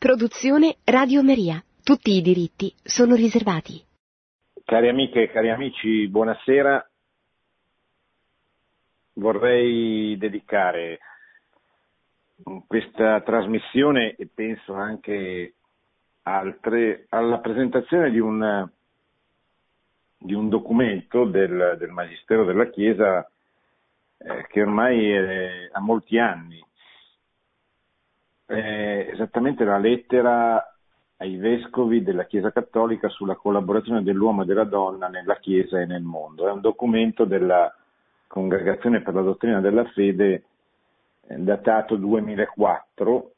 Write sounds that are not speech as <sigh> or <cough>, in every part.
Produzione Radio Maria. Tutti i diritti sono riservati. Cari amiche e cari amici, buonasera. Vorrei dedicare questa trasmissione e penso anche altre alla presentazione di un, di un documento del, del, Magistero della Chiesa eh, che ormai ha molti anni eh, esattamente la lettera ai vescovi della Chiesa Cattolica sulla collaborazione dell'uomo e della donna nella Chiesa e nel mondo. È un documento della Congregazione per la Dottrina della Fede eh, datato 2004,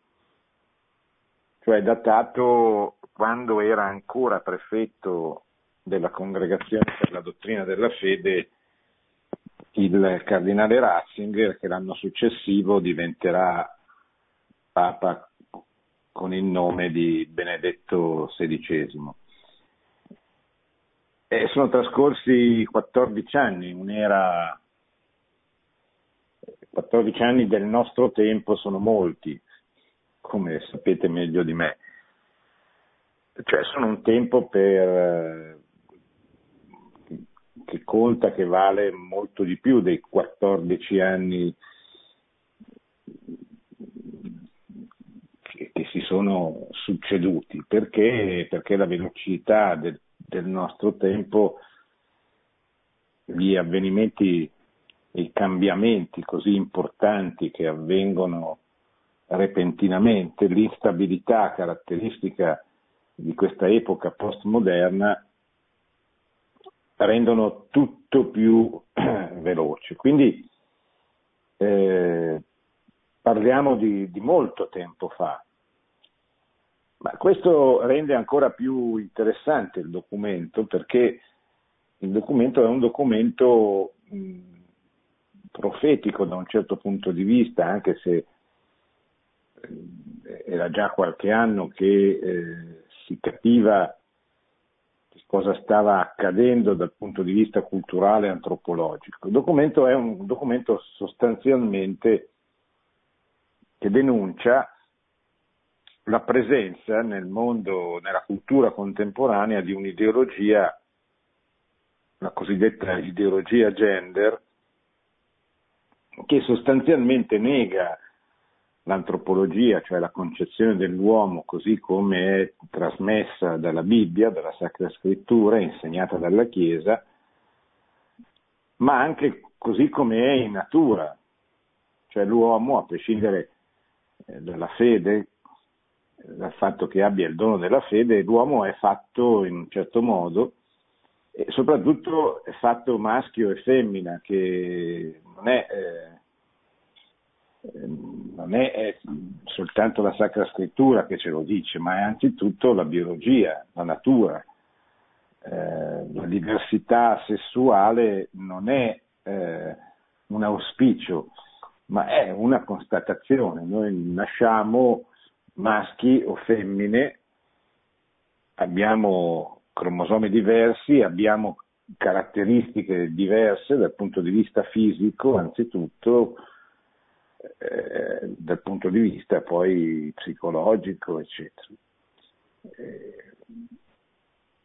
cioè datato quando era ancora prefetto della Congregazione per la Dottrina della Fede il cardinale Ratzinger, che l'anno successivo diventerà Papa con il nome di Benedetto XVI. E sono trascorsi 14 anni, un'era 14 anni del nostro tempo sono molti, come sapete meglio di me. Cioè sono un tempo per, che conta, che vale molto di più dei 14 anni che si sono succeduti, perché, perché la velocità del, del nostro tempo, gli avvenimenti i cambiamenti così importanti che avvengono repentinamente, l'instabilità caratteristica di questa epoca postmoderna rendono tutto più <clears throat> veloce. Quindi eh, parliamo di, di molto tempo fa, ma questo rende ancora più interessante il documento perché il documento è un documento profetico da un certo punto di vista, anche se eh, era già qualche anno che eh, si capiva cosa stava accadendo dal punto di vista culturale e antropologico. Il documento è un documento sostanzialmente che denuncia la presenza nel mondo, nella cultura contemporanea di un'ideologia, la cosiddetta ideologia gender, che sostanzialmente nega l'antropologia, cioè la concezione dell'uomo così come è trasmessa dalla Bibbia, dalla Sacra Scrittura, insegnata dalla Chiesa, ma anche così come è in natura, cioè l'uomo, a prescindere eh, dalla fede dal fatto che abbia il dono della fede, l'uomo è fatto in un certo modo e soprattutto è fatto maschio e femmina, che non è, eh, non è, è soltanto la Sacra Scrittura che ce lo dice, ma è anzitutto la biologia, la natura. Eh, la diversità sessuale non è eh, un auspicio, ma è una constatazione. Noi nasciamo maschi o femmine, abbiamo cromosomi diversi, abbiamo caratteristiche diverse dal punto di vista fisico, anzitutto eh, dal punto di vista poi psicologico, eccetera. Eh,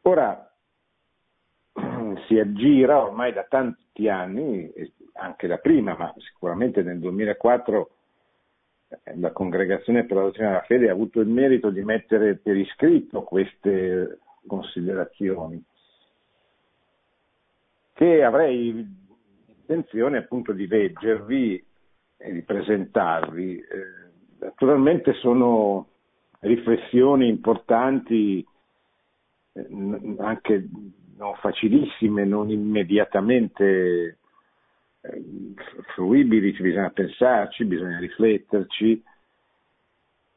ora <clears throat> si aggira ormai da tanti anni, anche da prima, ma sicuramente nel 2004 la Congregazione per la Dottrina della Fede ha avuto il merito di mettere per iscritto queste considerazioni, che avrei intenzione appunto di leggervi e di presentarvi. Eh, naturalmente sono riflessioni importanti, eh, anche non facilissime, non immediatamente fruibili, bisogna pensarci, bisogna rifletterci.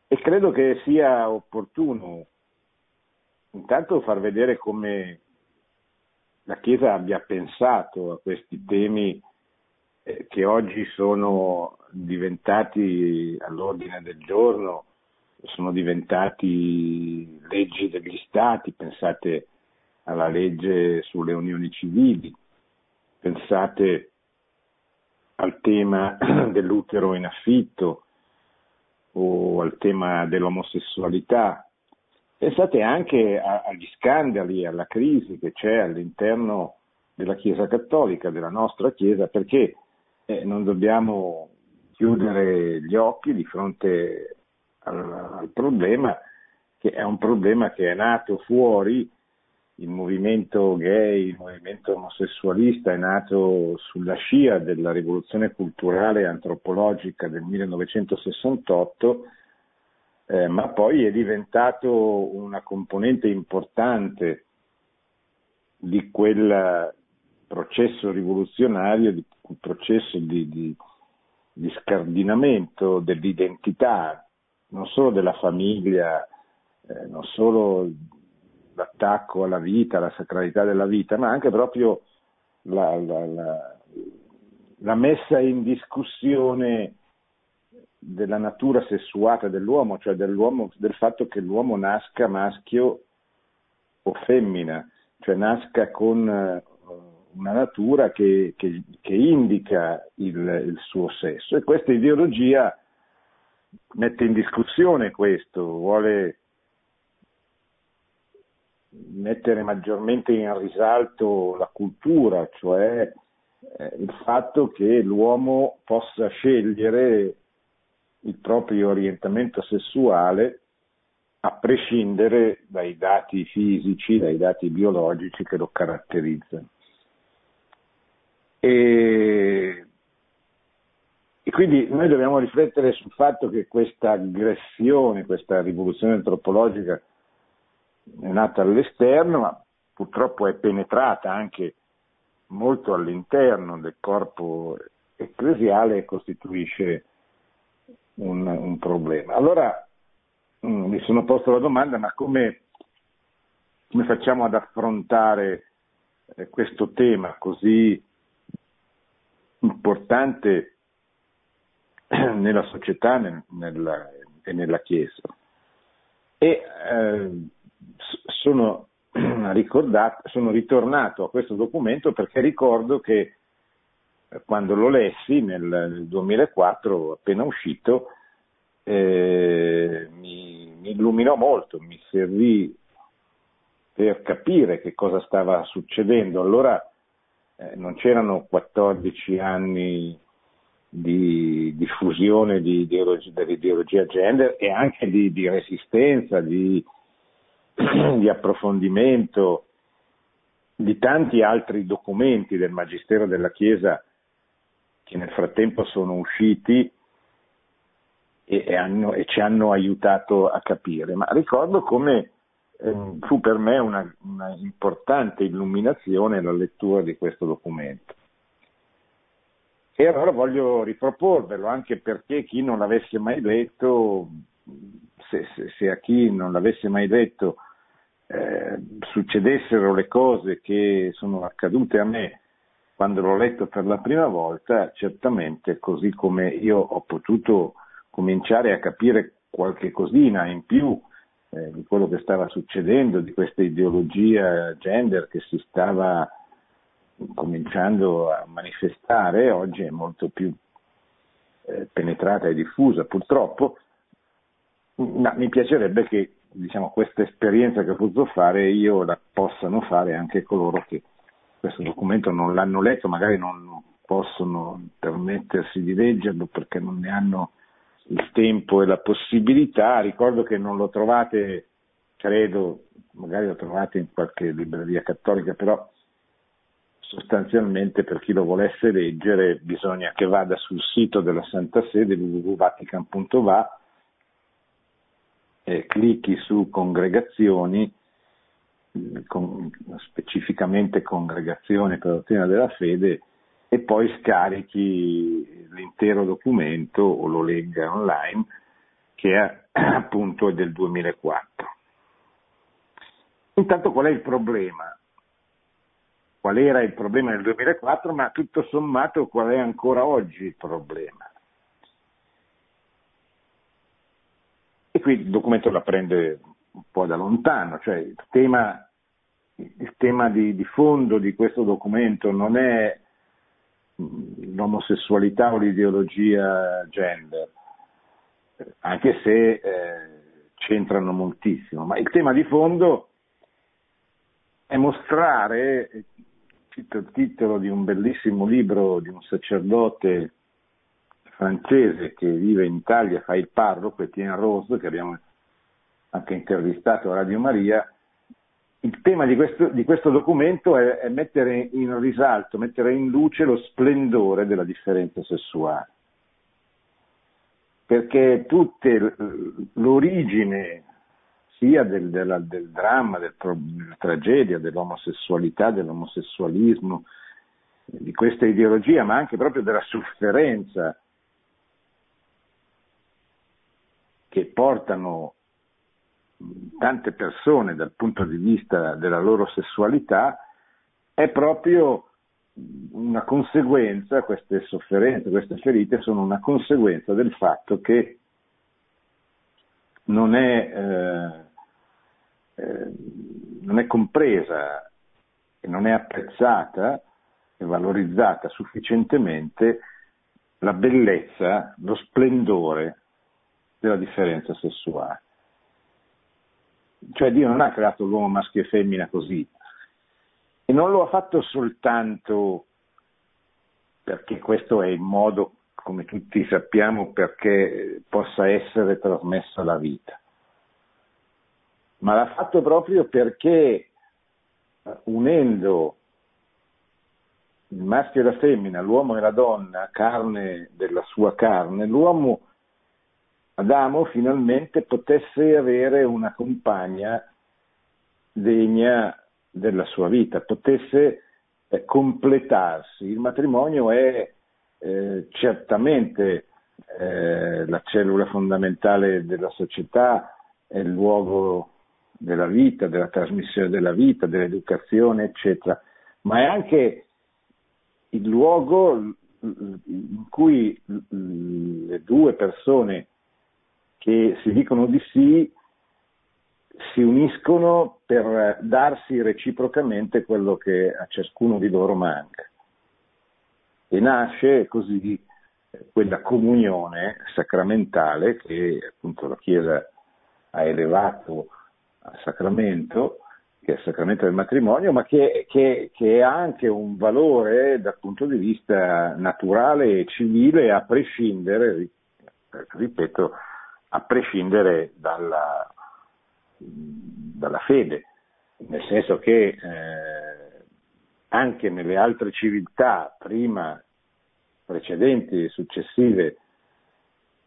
E credo che sia opportuno intanto far vedere come la Chiesa abbia pensato a questi temi eh, che oggi sono diventati all'ordine del giorno, sono diventati leggi degli stati, pensate alla legge sulle unioni civili, pensate al tema <clears throat> dell'utero in affitto, o al tema dell'omosessualità. Pensate anche a, agli scandali, alla crisi che c'è all'interno della Chiesa Cattolica, della nostra Chiesa, perché eh, non dobbiamo chiudere gli occhi di fronte al, al problema che è un problema che è nato fuori il movimento gay, il movimento omosessualista è nato sulla scia della rivoluzione culturale e antropologica del 1968, eh, ma poi è diventato una componente importante di quel processo rivoluzionario, di un processo di, di, di scardinamento dell'identità, non solo della famiglia, eh, non solo l'attacco alla vita, alla sacralità della vita, ma anche proprio la, la, la, la messa in discussione della natura sessuata dell'uomo, cioè dell'uomo, del fatto che l'uomo nasca maschio o femmina, cioè nasca con eh, una natura che, che, che indica il, il, suo sesso. E questa ideologia mette in discussione questo, vuole mettere maggiormente in risalto la cultura, cioè eh, il fatto che l'uomo possa scegliere il proprio orientamento sessuale a prescindere dai dati fisici, dai dati biologici che lo caratterizzano. E, e quindi noi dobbiamo riflettere sul fatto che questa aggressione, questa rivoluzione antropologica è nata all'esterno, ma purtroppo è penetrata anche molto all'interno del corpo ecclesiale e costituisce un, un problema. Allora mm, mi sono posto la domanda, ma come, come facciamo ad affrontare eh, questo tema così importante <clears throat> nella società nel, nella, e nella Chiesa? E eh, sono, <clears throat> sono ritornato a questo documento perché ricordo che eh, quando lo lessi nel, nel 2004, appena uscito, eh, mi, mi, illuminò molto, mi servì per capire che cosa stava succedendo. Allora eh, non c'erano 14 anni di diffusione di ideologia, dell'ideologia gender e anche di, di resistenza, di, <clears throat> di approfondimento di tanti altri documenti del Magistero della Chiesa che nel frattempo sono usciti e, e, hanno, e ci hanno aiutato a capire. Ma ricordo come eh, fu per me una, una importante illuminazione la lettura di questo documento. E allora voglio riproporvelo anche perché chi non l'avesse mai letto, se, se, se a chi non l'avesse mai letto eh, succedessero le cose che sono accadute a me quando l'ho letto per la prima volta, certamente così come io ho potuto cominciare a capire qualche cosina in più eh, di quello che stava succedendo, di questa ideologia gender che si stava cominciando a manifestare, oggi è molto più eh, penetrata e diffusa purtroppo, ma mi piacerebbe che diciamo, questa esperienza che ho potuto fare io la possano fare anche coloro che questo documento non l'hanno letto, magari non possono permettersi di leggerlo perché non ne hanno il tempo e la possibilità. Ricordo che non lo trovate, credo, magari lo trovate in qualche libreria cattolica, però sostanzialmente per chi lo volesse leggere bisogna che vada sul sito della Santa Sede www.vatican.va eh, clicchi su congregazioni, con, specificamente congregazione per la dottrina della fede, e poi scarichi l'intero documento o lo legga online, che è <clears throat> appunto del 2004. Intanto qual è il problema? Qual era il problema nel 2004, ma tutto sommato qual è ancora oggi il problema? Qui il documento la prende un po' da lontano, cioè il tema, il tema di, di fondo di questo documento non è l'omosessualità o l'ideologia gender, anche se eh, c'entrano moltissimo, ma il tema di fondo è mostrare, cito il titolo di un bellissimo libro di un sacerdote francese che vive in Italia, fa il parroco, Etienne Rose, che abbiamo anche intervistato a Radio Maria, il tema di questo, di questo documento è, è, mettere in risalto, mettere in luce lo splendore della differenza sessuale. Perché tutte l'origine sia del, della, del dramma, del, della tragedia, dell'omosessualità, dell'omosessualismo, di questa ideologia, ma anche proprio della sofferenza che portano tante persone dal punto di vista della loro sessualità è proprio una conseguenza, queste sofferenze, queste ferite sono una conseguenza del fatto che non è, eh, eh, non è compresa e non è apprezzata e valorizzata sufficientemente la bellezza, lo splendore della differenza sessuale. Cioè Dio non ha creato l'uomo maschio e femmina così. E non lo ha fatto soltanto perché questo è il modo, come tutti sappiamo, perché possa essere trasmessa la vita. Ma l'ha fatto proprio perché unendo il maschio e la femmina, l'uomo e la donna, carne della sua carne, l'uomo Adamo finalmente potesse avere una compagna degna della sua vita, potesse eh, completarsi. Il matrimonio è eh, certamente eh, la cellula fondamentale della società, è il luogo della vita, della trasmissione della vita, dell'educazione, eccetera, ma è anche il luogo in cui le due persone che si dicono di sì si uniscono per darsi reciprocamente quello che a ciascuno di loro manca. E nasce così quella comunione sacramentale che appunto la Chiesa ha elevato al sacramento, che è il sacramento del matrimonio, ma che, che, ha anche un valore dal punto di vista naturale e civile, a prescindere, ripeto, a prescindere dalla, dalla fede, nel senso che eh, anche nelle altre civiltà prima, precedenti e successive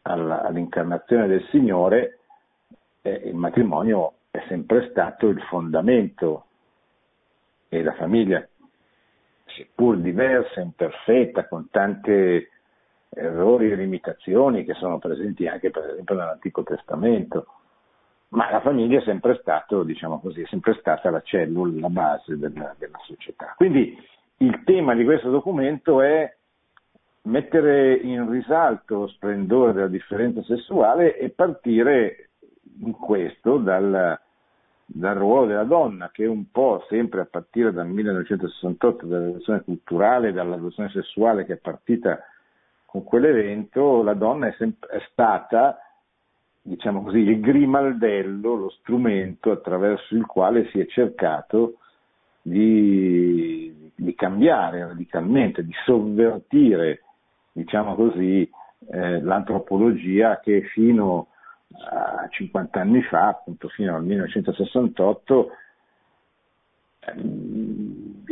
alla, all'incarnazione del Signore, eh, il matrimonio è sempre stato il fondamento e la famiglia, seppur diversa, imperfetta, con tante errori e limitazioni che sono presenti anche per esempio nell'Antico Testamento, ma la famiglia è sempre, stato, diciamo così, è sempre stata la cellula, la base della, della società. Quindi il tema di questo documento è mettere in risalto lo splendore della differenza sessuale e partire in questo dal, dal ruolo della donna, che un po' sempre a partire dal 1968, dalla rivoluzione culturale, dalla rivoluzione sessuale che è partita con quell'evento la donna è, sempre, è stata, diciamo così, il grimaldello, lo strumento attraverso il quale si è cercato di, di cambiare radicalmente, di sovvertire, diciamo così, eh, l'antropologia che fino a 50 anni fa, appunto fino al 1968,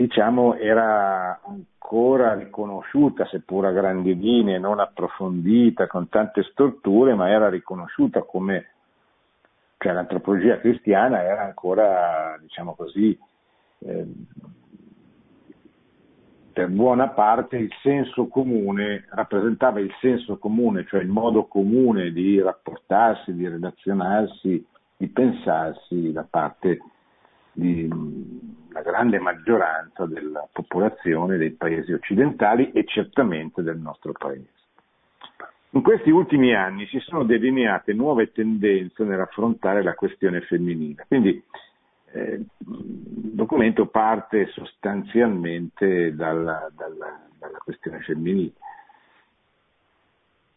diciamo, era ancora riconosciuta, seppur a grandi linee, non approfondita, con tante storture, ma era riconosciuta come, cioè l'antropologia cristiana era ancora, diciamo così, eh, per buona parte il senso comune, rappresentava il senso comune, cioè il modo comune di rapportarsi, di relazionarsi, di pensarsi da parte la grande maggioranza della popolazione dei paesi occidentali e certamente del nostro paese. In questi ultimi anni si sono delineate nuove tendenze nell'affrontare la questione femminile, quindi eh, il documento parte sostanzialmente dalla, dalla, dalla questione femminile.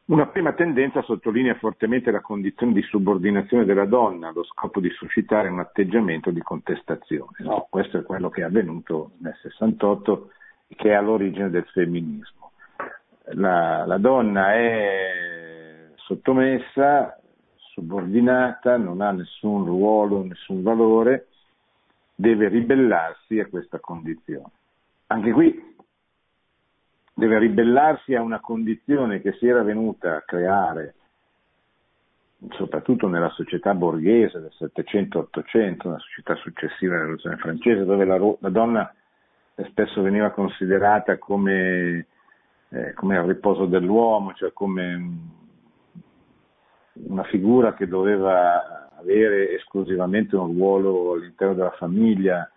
Una prima tendenza sottolinea fortemente la condizione di subordinazione della donna allo scopo di suscitare un atteggiamento di contestazione. No, questo è quello che è avvenuto nel 68 e che è all'origine del femminismo. La, la donna è sottomessa, subordinata, non ha nessun ruolo, nessun valore, deve ribellarsi a questa condizione. Anche qui deve ribellarsi a una condizione che si era venuta a creare soprattutto nella società borghese del 700-800, una società successiva alla rivoluzione francese, dove la, la donna spesso veniva considerata come, eh, come il riposo dell'uomo, cioè come una figura che doveva avere esclusivamente un ruolo all'interno della famiglia,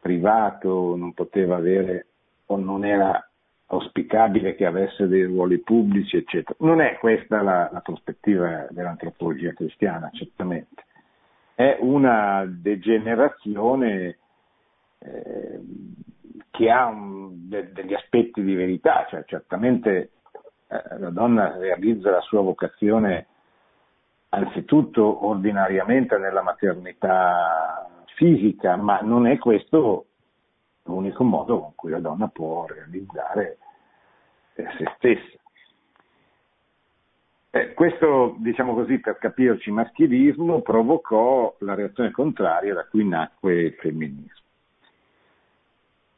privato, non poteva avere o non era auspicabile che avesse dei ruoli pubblici, eccetera. Non è questa la, la prospettiva dell'antropologia cristiana, certamente. È una degenerazione eh, che ha un, de, degli aspetti di verità, cioè certamente eh, la donna realizza la sua vocazione anzitutto ordinariamente nella maternità fisica, ma non è questo l'unico modo con cui la donna può realizzare eh, se stessa. Eh, questo, diciamo così, per capirci, maschilismo provocò la reazione contraria da cui nacque il femminismo.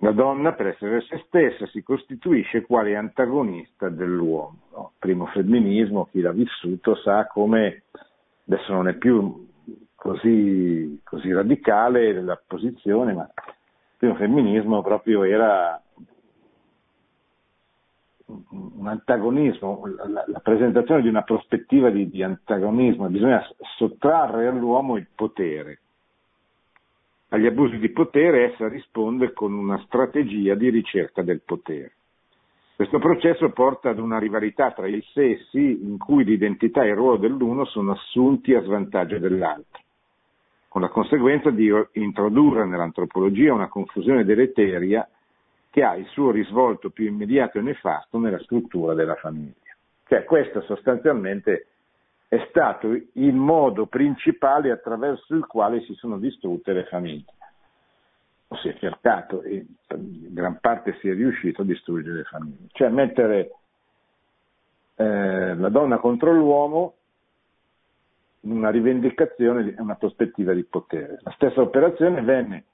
La donna, per essere se stessa, si costituisce quale antagonista dell'uomo. No? Primo femminismo, chi l'ha vissuto sa come, adesso non è più così, così radicale la posizione, ma primo femminismo proprio era un antagonismo, la, la, presentazione di una prospettiva di, di antagonismo, bisogna sottrarre all'uomo il potere. Agli abusi di potere essa risponde con una strategia di ricerca del potere. Questo processo porta ad una rivalità tra i sessi in cui l'identità e il ruolo dell'uno sono assunti a svantaggio dell'altro con la conseguenza di introdurre nell'antropologia una confusione deleteria che ha il suo risvolto più immediato e nefasto nella struttura della famiglia. Cioè questo sostanzialmente è stato il modo principale attraverso il quale si sono distrutte le famiglie. O si è cercato e in gran parte si è riuscito a distruggere le famiglie. Cioè mettere eh, la donna contro l'uomo una rivendicazione e una prospettiva di potere. La stessa operazione venne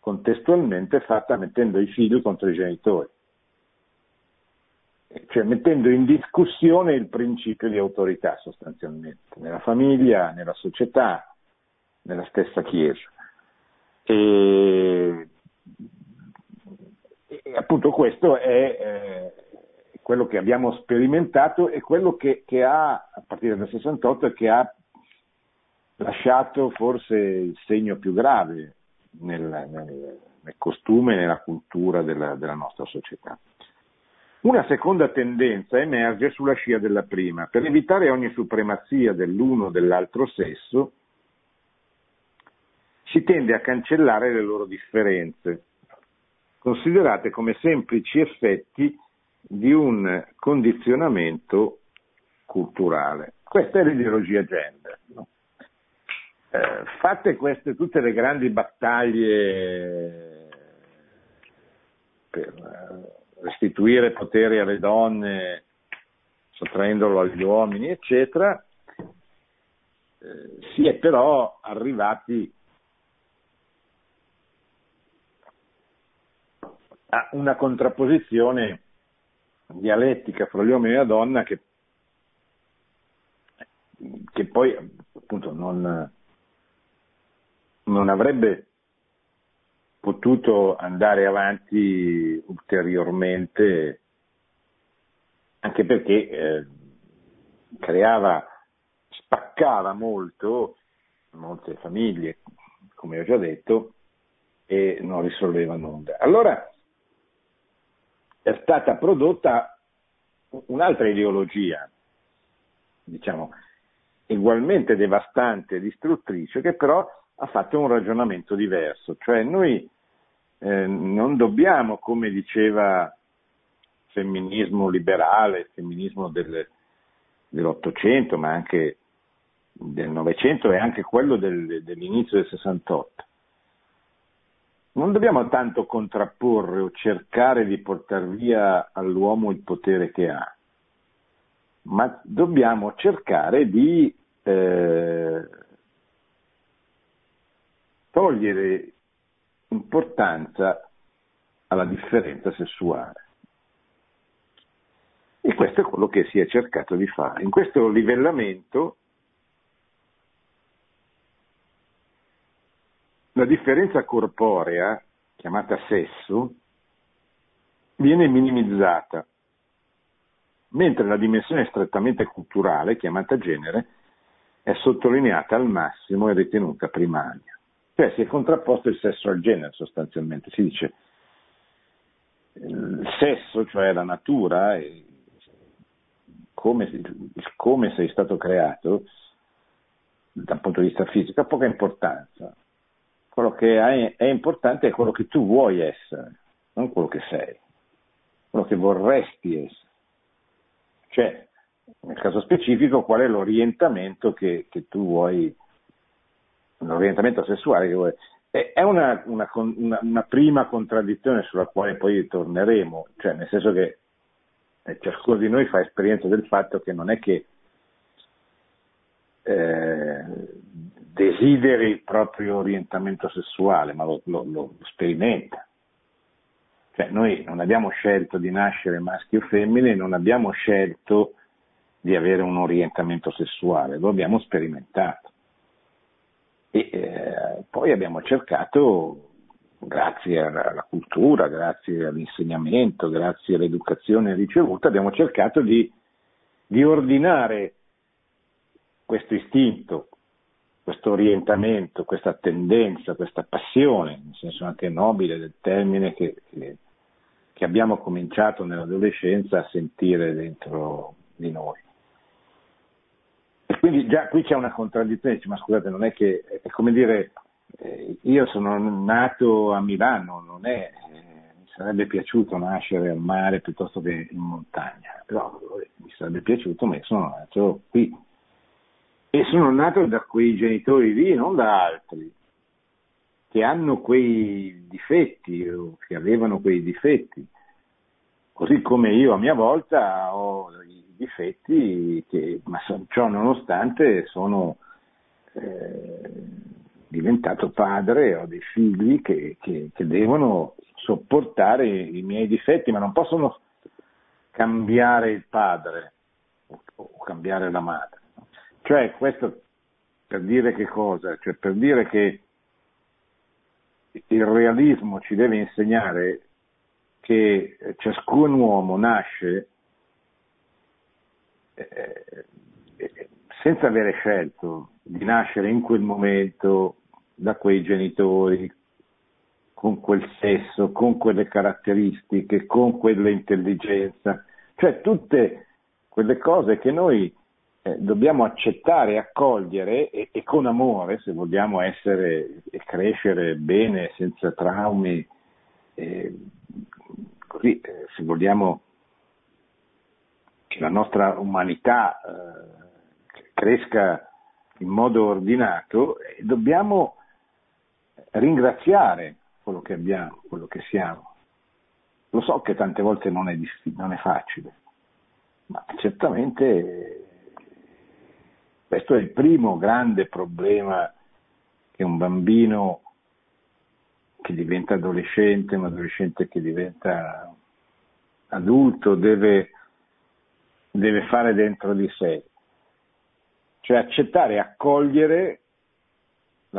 contestualmente fatta mettendo i figli contro i genitori, cioè mettendo in discussione il principio di autorità sostanzialmente, nella famiglia, nella società, nella stessa Chiesa. E, e appunto questo è eh, quello che abbiamo sperimentato e quello che, che ha, a partire dal 68, che ha lasciato forse il segno più grave nel, nel, nel costume nella cultura della, della nostra società. Una seconda tendenza emerge sulla scia della prima. Per evitare ogni supremazia dell'uno o dell'altro sesso, si tende a cancellare le loro differenze, considerate come semplici effetti di un condizionamento culturale. Questa è l'ideologia gender. No? Eh, fatte queste tutte le grandi battaglie per eh, restituire potere alle donne, sottraendolo agli uomini, eccetera, eh, si è però arrivati a una contrapposizione dialettica fra gli uomini e la donna che, che poi appunto non, non avrebbe potuto andare avanti ulteriormente, anche perché eh, creava, spaccava molto molte famiglie, come ho già detto, e non risolveva nulla. Allora è stata prodotta un'altra ideologia, diciamo, ugualmente devastante e distruttrice, che però ha fatto un ragionamento diverso, cioè noi eh, non dobbiamo, come diceva femminismo liberale, femminismo del, dell'Ottocento, ma anche del Novecento e anche quello del, dell'inizio del 68. Non dobbiamo tanto contrapporre o cercare di portare via all'uomo il potere che ha, ma dobbiamo cercare di eh, togliere importanza alla differenza sessuale. E questo è quello che si è cercato di fare. In questo livellamento la differenza corporea, chiamata sesso, viene minimizzata, mentre la dimensione strettamente culturale, chiamata genere, è sottolineata al massimo e ritenuta primaria. Cioè si è contrapposto il sesso al genere sostanzialmente, si dice il sesso, cioè la natura, come, come sei stato creato dal punto di vista fisico ha poca importanza. Quello che è, importante è quello che tu vuoi essere, non quello che sei, quello che vorresti essere. Cioè, nel caso specifico, qual è l'orientamento che, che tu vuoi, l'orientamento sessuale che vuoi. È una, una, una, una, prima contraddizione sulla quale poi torneremo, cioè nel senso che eh, ciascuno di noi fa esperienza del fatto che non è che eh, desideri il proprio orientamento sessuale, ma lo, lo, lo sperimenta. Cioè, noi non abbiamo scelto di nascere maschi o femmine, non abbiamo scelto di avere un orientamento sessuale, lo abbiamo sperimentato. E eh, poi abbiamo cercato, grazie alla cultura, grazie all'insegnamento, grazie all'educazione ricevuta, abbiamo cercato di, di ordinare questo istinto, questo orientamento, questa tendenza, questa passione, nel senso anche nobile del termine che, che, che abbiamo cominciato nell'adolescenza a sentire dentro di noi. Quindi già qui c'è una contraddizione, ma scusate, non è che, è come dire, eh, io sono nato a Milano, non è, eh, mi sarebbe piaciuto nascere al mare piuttosto che in montagna, però mi sarebbe piaciuto, ma sono nato qui. E sono nato da quei genitori lì, non da altri, che hanno quei difetti o che avevano quei difetti. Così come io a mia volta ho difetti che, ma ciò nonostante, sono eh, diventato padre, ho dei figli che, che, che, devono sopportare i miei difetti, ma non possono cambiare il padre o, o cambiare la madre. Cioè, questo per dire che cosa? Cioè, per dire che il realismo ci deve insegnare che ciascun uomo nasce senza avere scelto di nascere in quel momento da quei genitori, con quel sesso, con quelle caratteristiche, con quell'intelligenza, cioè tutte quelle cose che noi eh, dobbiamo accettare, accogliere e, e, con amore, se vogliamo essere e crescere bene, senza traumi, eh, così eh, se vogliamo che la nostra umanità eh, cresca in modo ordinato, dobbiamo ringraziare quello che abbiamo, quello che siamo. Lo so che tante volte non è, non è facile, ma certamente questo è il primo grande problema che un bambino che diventa adolescente, un adolescente che diventa adulto deve deve fare dentro di sé, cioè accettare e accogliere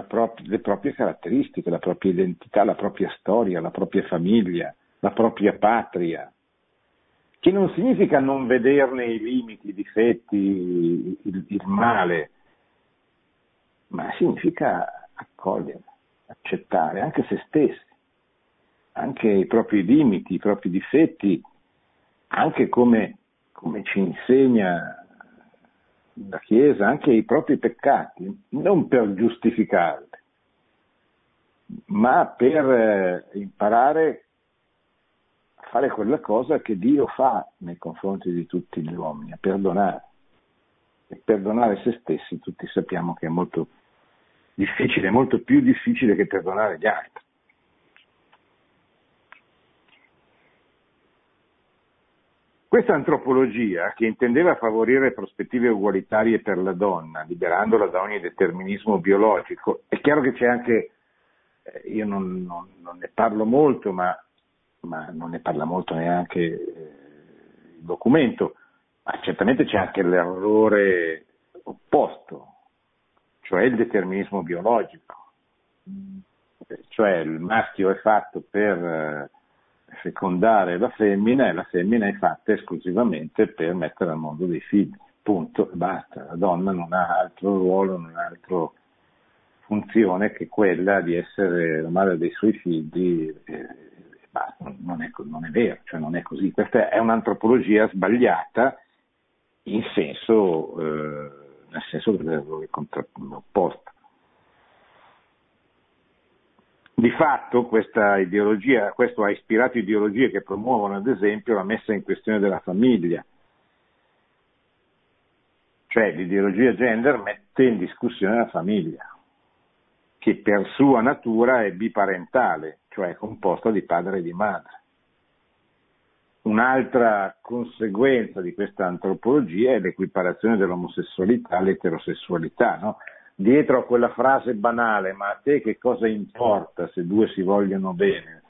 prop- le proprie caratteristiche, la propria identità, la propria storia, la propria famiglia, la propria patria, che non significa non vederne i limiti, i difetti, il, il male, ma significa accogliere, accettare anche se stessi, anche i propri limiti, i propri difetti, anche come come ci insegna la Chiesa, anche i propri peccati, non per giustificarli, ma per eh, imparare a fare quella cosa che Dio fa nei confronti di tutti gli uomini, a perdonare. E perdonare se stessi tutti sappiamo che è molto difficile, molto più difficile che perdonare gli altri. Questa antropologia, che intendeva favorire prospettive ugualitarie per la donna, liberandola da ogni determinismo biologico, è chiaro che c'è anche, eh, io non, non, non ne parlo molto, ma, ma, non ne parla molto neanche eh, il documento, ma certamente c'è anche l'errore opposto, cioè il determinismo biologico, cioè il maschio è fatto per eh, fecondare la femmina e la femmina è fatta esclusivamente per mettere al mondo dei figli, punto, basta, la donna non ha altro ruolo, non ha altra funzione che quella di essere la madre dei suoi figli, e, basta, non è, non è vero, cioè non è così, questa è un'antropologia sbagliata in senso, eh, nel senso dell'errore opposto. Di fatto questo ha ispirato ideologie che promuovono ad esempio la messa in questione della famiglia, cioè l'ideologia gender mette in discussione la famiglia, che per sua natura è biparentale, cioè è composta di padre e di madre. Un'altra conseguenza di questa antropologia è l'equiparazione dell'omosessualità all'eterosessualità, no? Dietro a quella frase banale, ma a te che cosa importa se due si vogliono bene?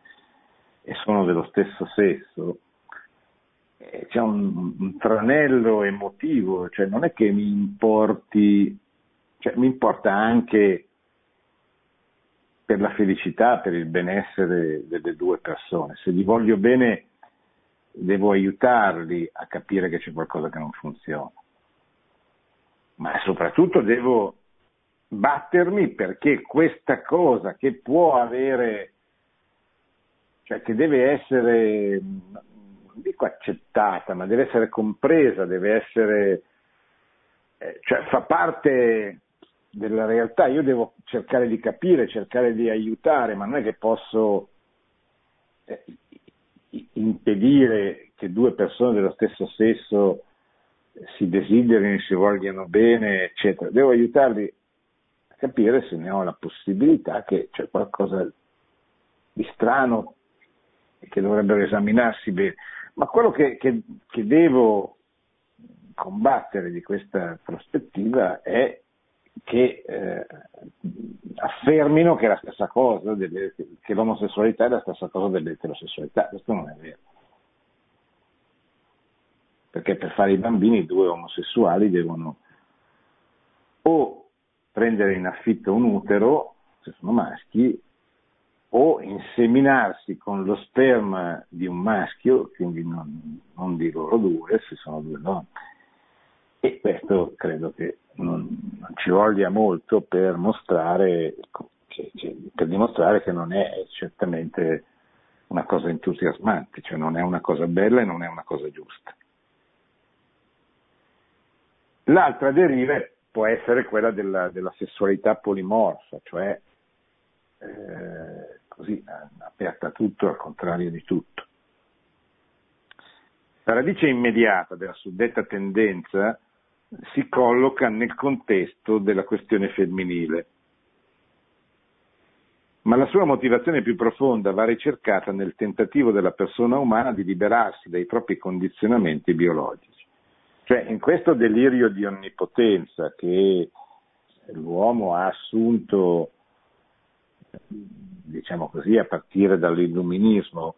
E sono dello stesso sesso, eh, c'è un, un tranello emotivo, cioè non è che mi importi, cioè mi importa anche per la felicità, per il benessere delle due persone. Se gli voglio bene devo aiutarli a capire che c'è qualcosa che non funziona, ma soprattutto devo battermi perché questa cosa che può avere, cioè che deve essere, non dico accettata, ma deve essere compresa, deve essere, eh, cioè fa parte della realtà, io devo cercare di capire, cercare di aiutare, ma non è che posso eh, impedire che due persone dello stesso sesso si desiderino, si vogliano bene, eccetera. Devo aiutarli capire se ne ho la possibilità che c'è qualcosa di strano e che dovrebbero esaminarsi bene. Ma quello che, che, che devo combattere di questa prospettiva è che eh, affermino che delle, che l'omosessualità è la stessa cosa dell'eterosessualità. Questo non è vero. Perché per fare i bambini due omosessuali devono o prendere in affitto un utero, se sono maschi, o inseminarsi con lo sperma di un maschio, quindi non, non di loro due, se sono due donne. E questo credo che non, non ci voglia molto per mostrare, che, che, per dimostrare che non è certamente una cosa entusiasmante, cioè non è una cosa bella e non è una cosa giusta. L'altra deriva è può essere quella della, della sessualità polimorfa, cioè eh, così aperta a tutto al contrario di tutto. La radice immediata della suddetta tendenza si colloca nel contesto della questione femminile, ma la sua motivazione più profonda va ricercata nel tentativo della persona umana di liberarsi dai propri condizionamenti biologici. Cioè, in questo delirio di onnipotenza che l'uomo ha assunto, diciamo così, a partire dall'illuminismo,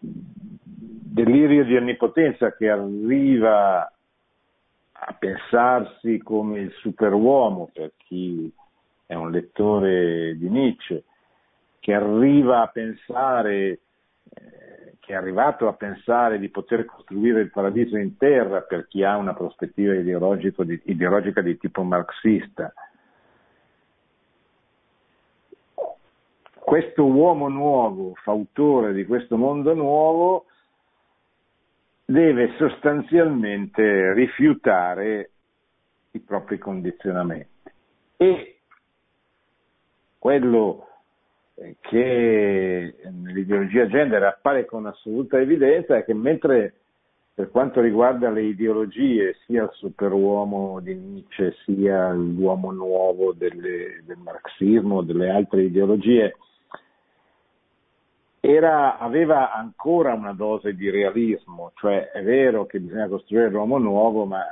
delirio di onnipotenza che arriva a pensarsi come il superuomo per chi è un lettore di Nietzsche, che arriva a pensare che è arrivato a pensare di poter costruire il paradiso in terra per chi ha una prospettiva di, ideologica di tipo marxista. Questo uomo nuovo, fautore di questo mondo nuovo, deve sostanzialmente rifiutare i propri condizionamenti. E quello che nell'ideologia gender appare con assoluta evidenza è che mentre per quanto riguarda le ideologie, sia il superuomo di Nietzsche, sia l'uomo nuovo delle, del marxismo, delle altre ideologie, era, aveva ancora una dose di realismo, cioè è vero che bisogna costruire l'uomo nuovo, ma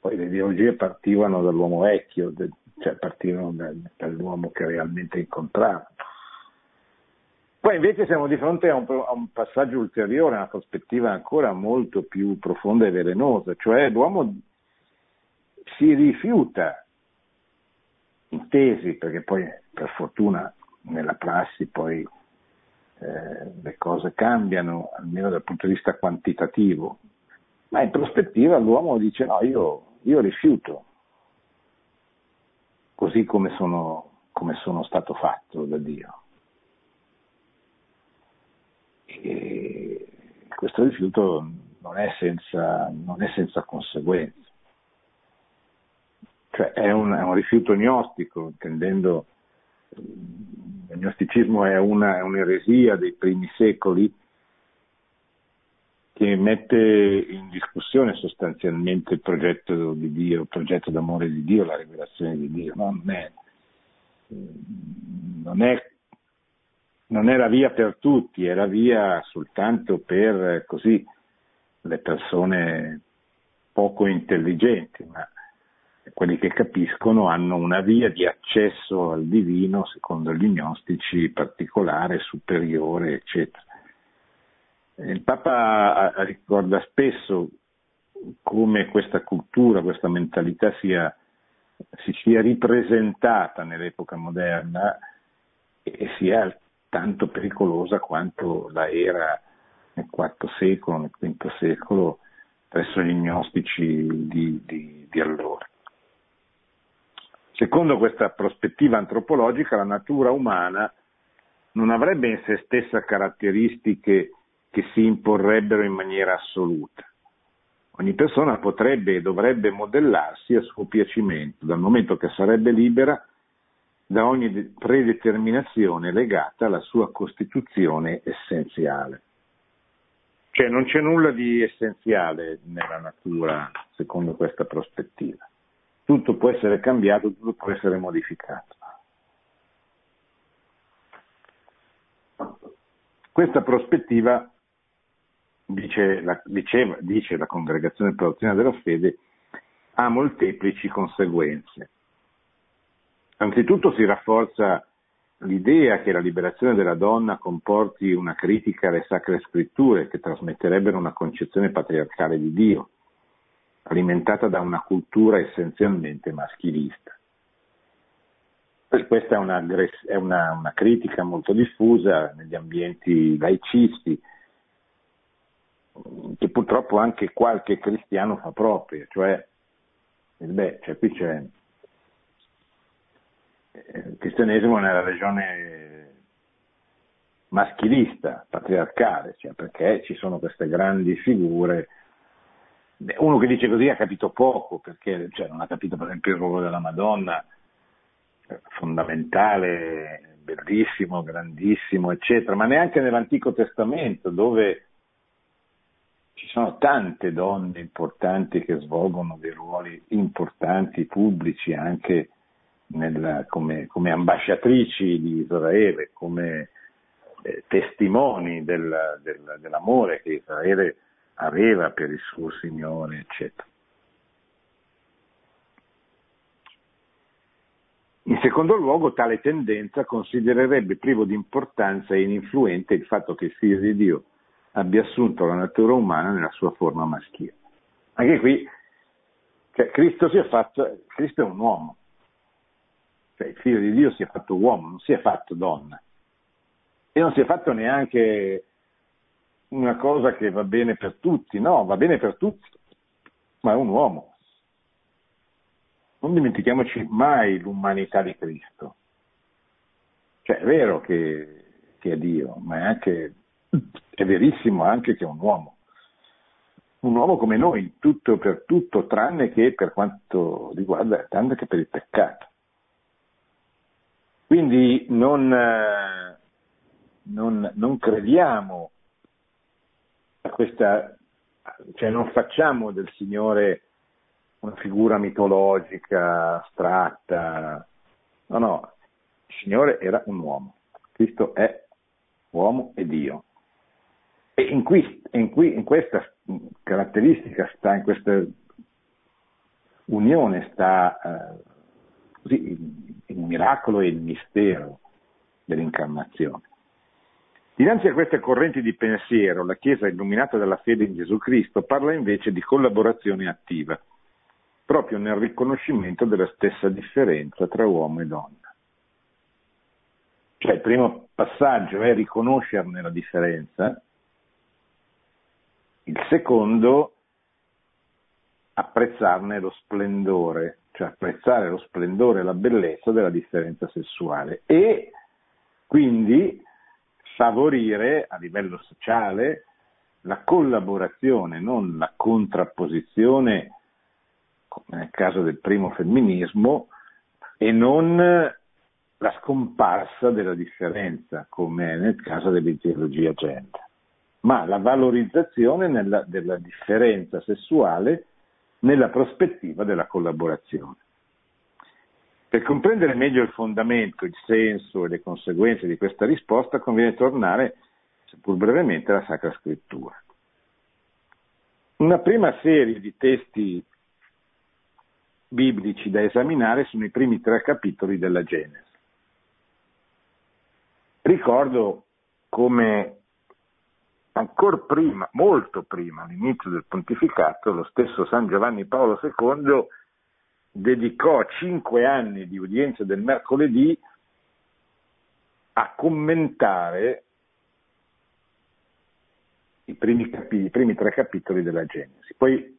poi le ideologie partivano dall'uomo vecchio, cioè partivano dall'uomo che realmente incontravano. Poi invece siamo di fronte a un, a un, passaggio ulteriore, a una prospettiva ancora molto più profonda e velenosa, cioè l'uomo si rifiuta, in tesi, perché poi per fortuna nella prassi poi eh, le cose cambiano, almeno dal punto di vista quantitativo, ma in prospettiva l'uomo dice no, io, io rifiuto, così come sono, come sono stato fatto da Dio. E questo rifiuto non è senza, non è senza conseguenze. Cioè è un, è un rifiuto gnostico, intendendo il gnosticismo è, una, è un'eresia dei primi secoli che mette in discussione sostanzialmente il progetto di Dio, il progetto d'amore di Dio, la rivelazione di Dio. No? Non, è, non, è, non è la via per tutti, è la via soltanto per così le persone poco intelligenti, ma quelli che capiscono hanno una via di accesso al divino, secondo gli gnostici, particolare, superiore, eccetera. Il Papa ricorda spesso come questa cultura, questa mentalità sia, si sia ripresentata nell'epoca moderna e sia tanto pericolosa quanto la era nel IV secolo, nel V secolo, presso gli gnostici di, di, di allora. Secondo questa prospettiva antropologica, la natura umana non avrebbe in se stessa caratteristiche che si imporrebbero in maniera assoluta. Ogni persona potrebbe e dovrebbe modellarsi a suo piacimento, dal momento che sarebbe libera da ogni predeterminazione legata alla sua costituzione essenziale. Cioè non c'è nulla di essenziale nella natura secondo questa prospettiva tutto può essere cambiato, tutto può essere modificato. Questa prospettiva, dice la, diceva, dice la Congregazione per l'azione della fede, ha molteplici conseguenze. Anzitutto si rafforza l'idea che la liberazione della donna comporti una critica alle sacre scritture che trasmetterebbero una concezione patriarcale di Dio alimentata da una cultura essenzialmente maschilista. Questa è, una, è una, una critica molto diffusa negli ambienti laicisti, che purtroppo anche qualche cristiano fa propria, cioè, beh, cioè qui c'è eh, il cristianesimo nella regione maschilista, patriarcale, cioè perché ci sono queste grandi figure. Uno che dice così ha capito poco, perché cioè, non ha capito per esempio il ruolo della Madonna, eh, fondamentale, bellissimo, grandissimo, eccetera, ma neanche nell'Antico Testamento, dove ci sono tante donne importanti che svolgono dei ruoli importanti, pubblici, anche nel, come, come, ambasciatrici di Israele, come eh, testimoni del, del, dell'amore che Israele aveva per il suo Signore, eccetera. In secondo luogo, tale tendenza considererebbe privo di importanza e ininfluente il fatto che il figlio di Dio abbia assunto la natura umana nella sua forma maschile. Anche qui cioè, Cristo, fatto, Cristo, è un uomo, cioè il figlio di Dio si è fatto uomo, non si è fatto donna e non si è fatto neanche una cosa che va bene per tutti, no, va bene per tutti, ma è un uomo. Non dimentichiamoci mai l'umanità di Cristo. Cioè è vero che, che è Dio, ma è, anche, è verissimo anche che è un uomo. Un uomo come noi, tutto per tutto, tranne che per quanto riguarda, tranne che per il peccato. Quindi non, non, non crediamo questa, cioè non facciamo del Signore una figura mitologica, astratta, no, no, il Signore era un uomo, Cristo è uomo e Dio. E in, qui, in, qui, in questa caratteristica sta, in questa unione sta eh, così, il, il miracolo e il mistero dell'incarnazione. Dinanzi a queste correnti di pensiero, la Chiesa illuminata dalla fede in Gesù Cristo parla invece di collaborazione attiva, proprio nel riconoscimento della stessa differenza tra uomo e donna. Cioè il primo passaggio è riconoscerne la differenza, il secondo apprezzarne lo splendore, cioè apprezzare lo splendore e la bellezza della differenza sessuale e quindi favorire a livello sociale la collaborazione, non la contrapposizione, come nel caso del primo femminismo, e non la scomparsa della differenza, come nel caso dell'ideologia gender, ma la valorizzazione nella, della differenza sessuale nella prospettiva della collaborazione. Per comprendere meglio il fondamento, il senso e le conseguenze di questa risposta conviene tornare, seppur brevemente, alla Sacra Scrittura. Una prima serie di testi biblici da esaminare sono i primi tre capitoli della Genesi. Ricordo come ancora prima, molto prima, all'inizio del pontificato, lo stesso San Giovanni Paolo II dedicò cinque anni di udienza del mercoledì a commentare i primi, capi, i primi tre capitoli della Genesi. Poi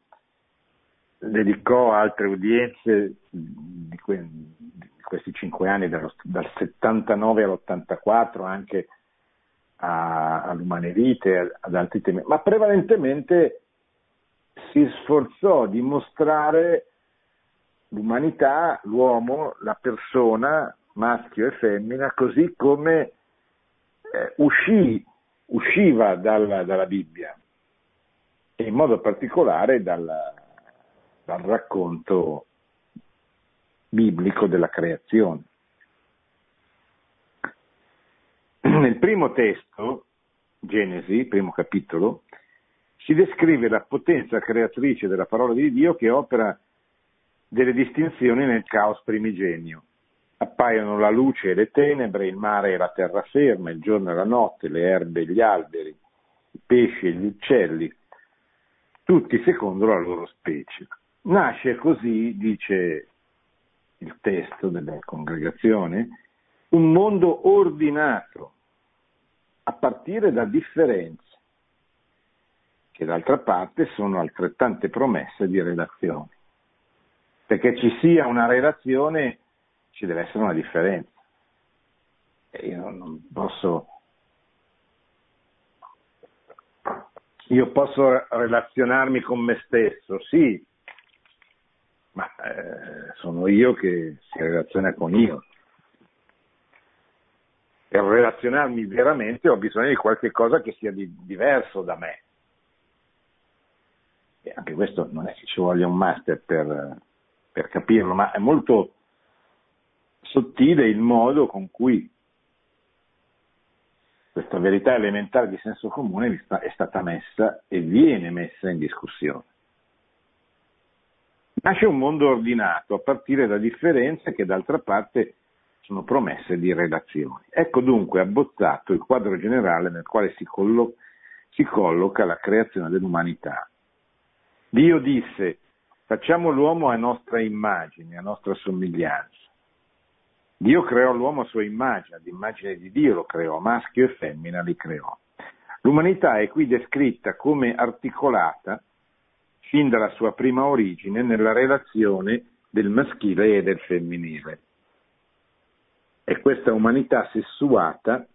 dedicò altre udienze di, que, di questi cinque anni, dallo, dal 79 all'84, anche a, all'umane vite, ad altri temi, ma prevalentemente si sforzò di mostrare l'umanità, l'uomo, la persona, maschio e femmina, così come eh, uscì, usciva dalla, dalla, Bibbia e in modo particolare dal, dal racconto biblico della creazione. Nel primo testo, Genesi, primo capitolo, si descrive la potenza creatrice della parola di Dio che opera delle distinzioni nel caos primigenio. Appaiono la luce e le tenebre, il mare e la terraferma, il giorno e la notte, le erbe e gli alberi, i pesci e gli uccelli, tutti secondo la loro specie. Nasce così, dice il testo della congregazione, un mondo ordinato, a partire da differenze, che d'altra parte sono altrettante promesse di relazioni perché ci sia una relazione ci deve essere una differenza. E io non posso, io posso relazionarmi con me stesso, sì, ma eh, sono io che si relaziona con io. Per relazionarmi veramente ho bisogno di qualche cosa che sia di, diverso da me. E anche questo non è che ci voglia un master per, per capirlo, ma è molto sottile il modo con cui questa verità elementare di senso comune è stata messa e viene messa in discussione. Nasce un mondo ordinato a partire da differenze che d'altra parte sono promesse di relazioni. Ecco dunque abbozzato il quadro generale nel quale si, collo- si colloca la creazione dell'umanità. Dio disse Facciamo l'uomo a nostra immagine, a nostra somiglianza. Dio creò l'uomo a sua immagine, ad immagine di Dio lo creò, maschio e femmina li creò. L'umanità è qui descritta come articolata fin dalla sua prima origine nella relazione del maschile e del femminile. È questa umanità sessuata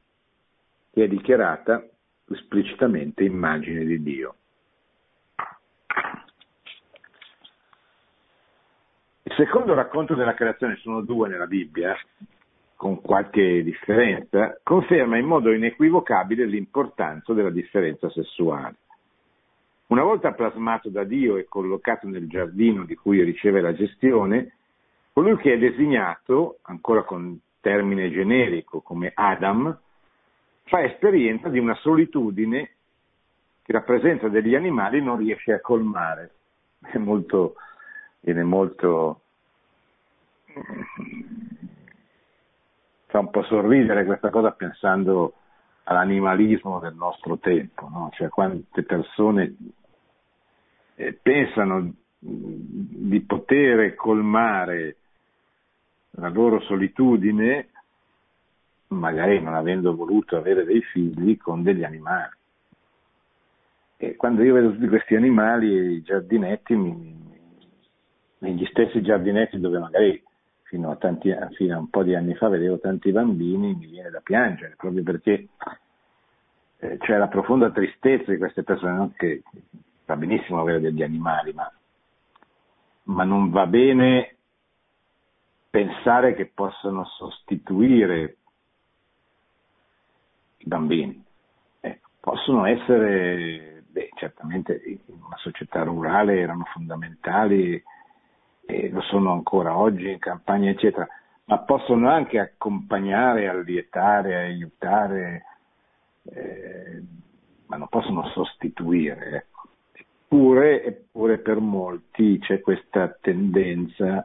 che è dichiarata esplicitamente immagine di Dio. Il secondo racconto della creazione, sono due nella Bibbia, con qualche differenza, conferma in modo inequivocabile l'importanza della differenza sessuale. Una volta plasmato da Dio e collocato nel giardino di cui riceve la gestione, colui che è designato, ancora con termine generico come Adam, fa esperienza di una solitudine che la presenza degli animali non riesce a colmare. È molto, viene molto, fa un po' sorridere questa cosa pensando all'animalismo del nostro tempo, no? cioè quante persone eh, pensano di poter colmare la loro solitudine, magari non avendo voluto avere dei figli, con degli animali. E quando io vedo tutti questi animali, i giardinetti, negli stessi giardinetti dove magari fino a, tanti, fino a un po' di anni fa vedevo tanti bambini, mi viene da piangere, proprio perché eh, c'è la profonda tristezza di queste persone, non che va benissimo avere degli animali, ma, ma non va bene pensare che possano sostituire i bambini. Eh, possono essere, beh, certamente in una società rurale erano fondamentali e lo sono ancora oggi in campagna, eccetera, ma possono anche accompagnare, allietare, aiutare, eh, ma non possono sostituire. Ecco. Eppure, eppure per molti c'è questa tendenza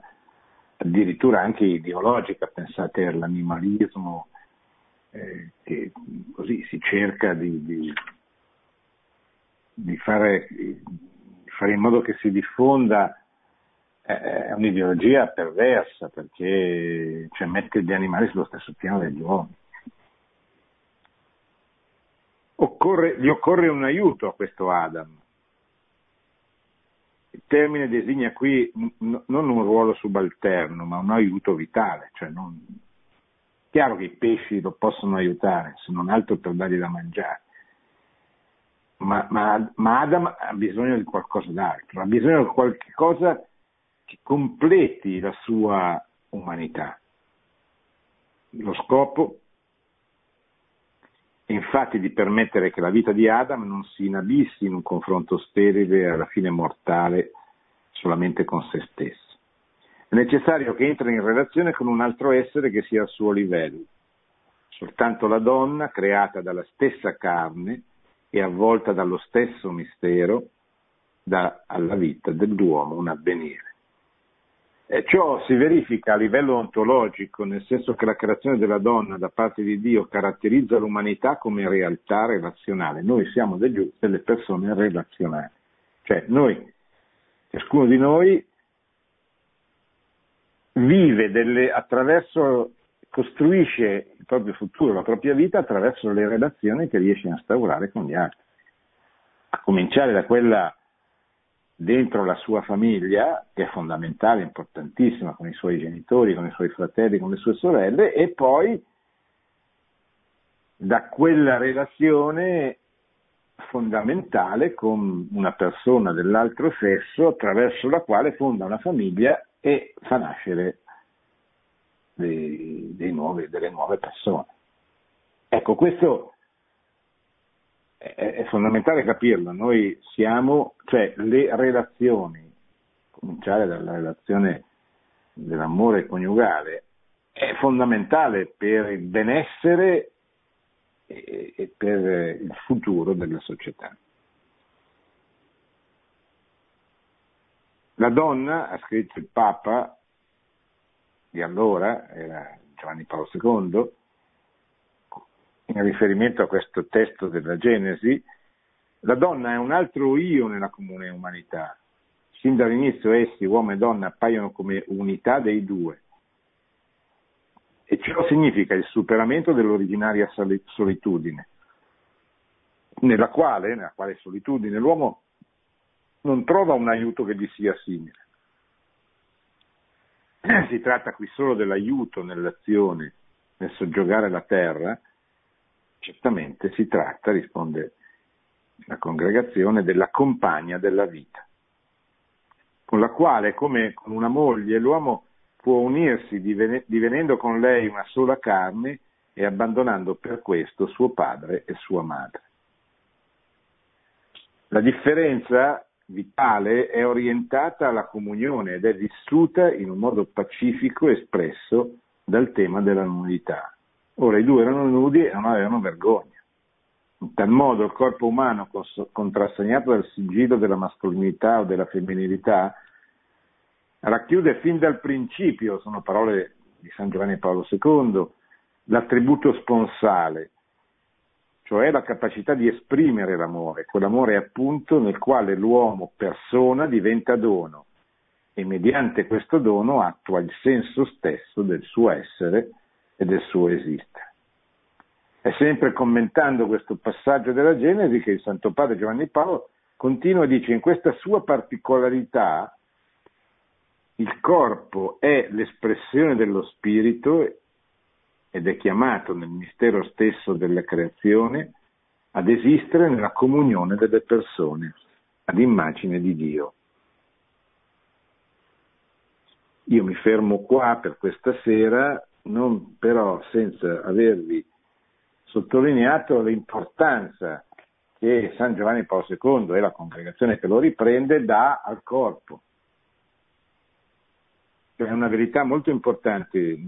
addirittura anche ideologica, pensate all'animalismo, eh, che così si cerca di, di, di, fare, fare, in modo che si diffonda, eh, è un'ideologia perversa perché cioè, mette gli animali sullo stesso piano degli uomini. Occorre, gli occorre un aiuto a questo Adam termine designa qui n- non un ruolo subalterno, ma un aiuto vitale. Cioè non... Chiaro che i pesci lo possono aiutare, se non altro per dargli da mangiare. Ma, ma, ma Adam ha bisogno di qualcosa d'altro, ha bisogno di qualcosa che completi la sua umanità. Lo scopo infatti di permettere che la vita di Adam non si inabissi in un confronto sterile e alla fine mortale solamente con se stesso. È necessario che entri in relazione con un altro essere che sia al suo livello. Soltanto la donna, creata dalla stessa carne e avvolta dallo stesso mistero, dà alla vita dell'uomo un avvenire. E ciò si verifica a livello ontologico, nel senso che la creazione della donna da parte di Dio caratterizza l'umanità come realtà relazionale. Noi siamo degli, delle persone relazionali. Cioè noi, ciascuno di noi vive delle, attraverso, costruisce il proprio futuro, la propria vita attraverso le relazioni che riesce a instaurare con gli altri. A cominciare da quella dentro la sua famiglia, che è fondamentale, importantissima, con i suoi genitori, con i suoi fratelli, con le sue sorelle, e poi da quella relazione fondamentale con una persona dell'altro sesso attraverso la quale fonda una famiglia e fa nascere dei, dei nuovi, delle nuove persone. Ecco, questo è, fondamentale capirlo, noi siamo, cioè le relazioni, cominciare dalla relazione dell'amore coniugale, è fondamentale per il benessere e per il futuro della società. La donna, ha scritto il Papa di allora, era Giovanni Paolo II, in riferimento a questo testo della Genesi, la donna è un altro io nella comune umanità. Sin dall'inizio essi, uomo e donna, appaiono come unità dei due. E ciò significa il superamento dell'originaria solitudine, nella quale, nella quale solitudine l'uomo non trova un aiuto che gli sia simile. Si tratta qui solo dell'aiuto nell'azione, nel soggiogare la terra, Certamente si tratta, risponde la congregazione, della compagna della vita, con la quale, come con una moglie, l'uomo può unirsi divenendo con lei una sola carne e abbandonando per questo suo padre e sua madre. La differenza vitale è orientata alla comunione ed è vissuta in un modo pacifico espresso dal tema della nudità. Ora i due erano nudi e non avevano vergogna. In tal modo il corpo umano, contrassegnato dal sigillo della mascolinità o della femminilità, racchiude fin dal principio, sono parole di San Giovanni Paolo II, l'attributo sponsale, cioè la capacità di esprimere l'amore, quell'amore appunto nel quale l'uomo persona diventa dono e mediante questo dono attua il senso stesso del suo essere e del suo esistere. È sempre commentando questo passaggio della Genesi che il Santo Padre Giovanni Paolo continua e dice in questa sua particolarità il corpo è l'espressione dello spirito ed è chiamato nel mistero stesso della creazione ad esistere nella comunione delle persone, ad immagine di Dio. Io mi fermo qua per questa sera, non però senza avervi sottolineato l'importanza che San Giovanni Paolo II e la congregazione che lo riprende dà al corpo. È una verità molto importante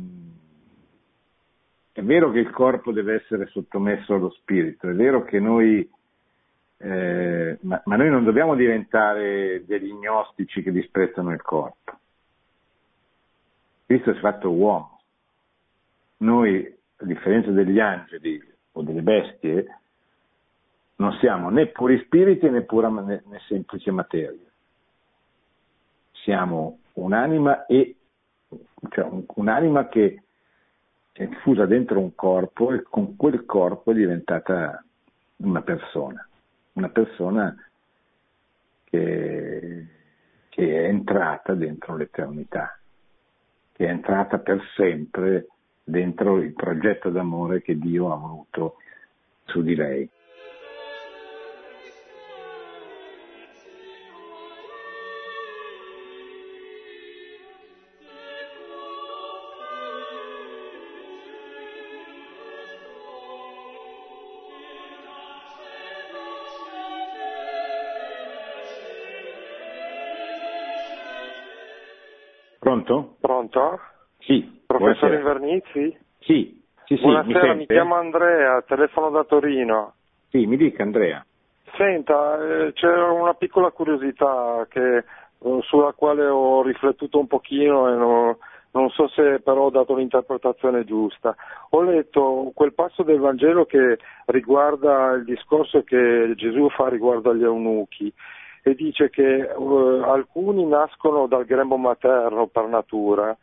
è vero che il corpo deve essere sottomesso allo spirito, è vero che noi, eh, ma, ma, noi non dobbiamo diventare degli gnostici che disprezzano il corpo. Cristo si è fatto uomo. Noi, a differenza degli angeli o delle bestie, non siamo né puri spiriti né pura né, né semplice materia. Siamo un'anima e cioè un'anima che è infusa dentro un corpo e con quel corpo è diventata una persona, una persona che, che è entrata dentro l'eternità, che è entrata per sempre dentro il progetto d'amore che Dio ha voluto su di lei. Pronto? Pronto? Sì. Professore Invernizzi? Sì, sì, sì. Buonasera, mi, mi, chiamo Andrea, telefono da Torino. Sì, mi dica Andrea. Senta, eh, c'è una piccola curiosità che, eh, sulla quale ho riflettuto un pochino e non, non so se però ho dato l'interpretazione giusta. Ho letto quel passo del Vangelo che riguarda il discorso che Gesù fa riguardo agli eunuchi e dice che uh, alcuni nascono dal grembo materno per natura,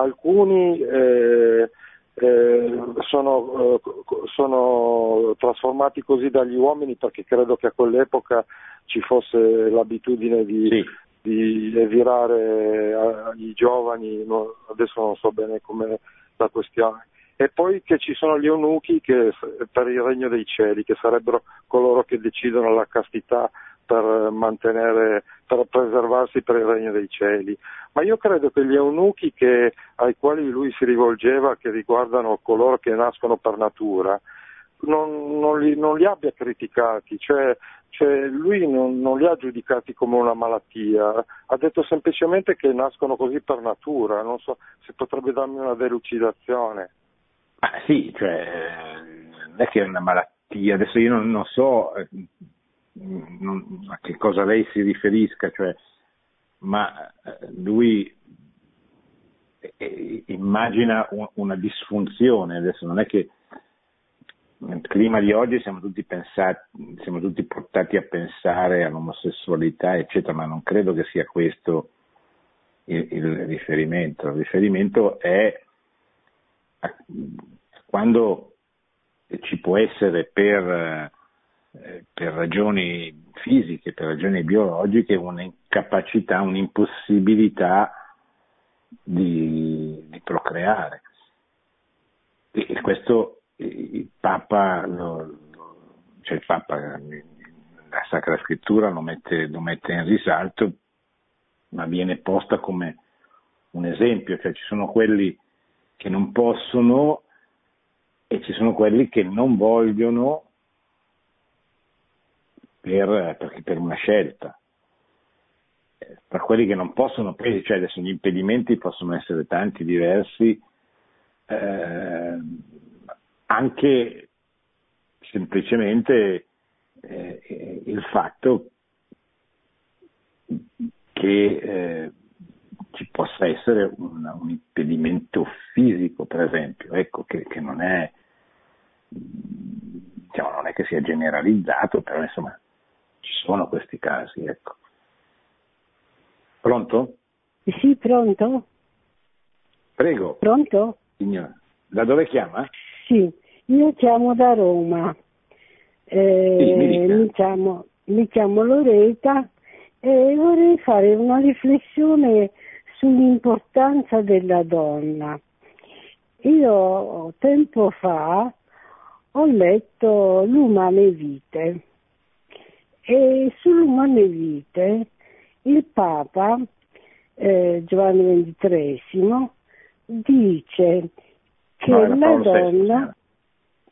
alcuni eh, eh, sono, eh, sono, trasformati così dagli uomini perché credo che a quell'epoca ci fosse l'abitudine di, sì. di virare i giovani, no, adesso non so bene com'è la questione. E poi che ci sono gli eunuchi che, per il regno dei cieli, che sarebbero coloro che decidono la castità per mantenere, per preservarsi per il regno dei cieli. Ma io credo che gli eunuchi che, ai quali lui si rivolgeva, che riguardano coloro che nascono per natura, non, non, li, non li, abbia criticati, cioè, cioè lui non, non, li ha giudicati come una malattia, ha detto semplicemente che nascono così per natura, non so se potrebbe darmi una delucidazione. Ah, sì, cioè, non è che è una malattia, adesso io non, so eh, a che cosa lei si riferisca, cioè, ma eh, lui eh, immagina una disfunzione, adesso non è che nel clima di oggi siamo tutti, pensati, siamo tutti portati a pensare all'omosessualità, eccetera, ma non credo che sia questo il, il riferimento. Il riferimento è quando ci può essere per eh, per ragioni fisiche, per ragioni biologiche, un'incapacità, un'impossibilità di, di procreare. E questo il Papa, lo, cioè il Papa, la Sacra Scrittura lo mette, lo mette in risalto, ma viene posta come un esempio, cioè ci sono quelli che non possono e ci sono quelli che non vogliono per, per una scelta. Tra quelli che non possono, cioè adesso gli impedimenti possono essere tanti, diversi, eh, anche semplicemente eh, il fatto che eh, ci possa essere un, un, impedimento fisico, per esempio, ecco, che, che non, è, diciamo, non è che sia generalizzato, però insomma ci sono questi casi. Ecco. Pronto? Sì, pronto? Prego. Pronto? Signora. Da dove chiama? Sì, io chiamo da Roma. Eh, sì, mi, mi, chiamo, mi chiamo Loreta e vorrei fare una riflessione sull'importanza della donna. Io tempo fa ho letto L'umane vite e sull'umane vite il Papa eh, Giovanni XXIII dice che no, la donna,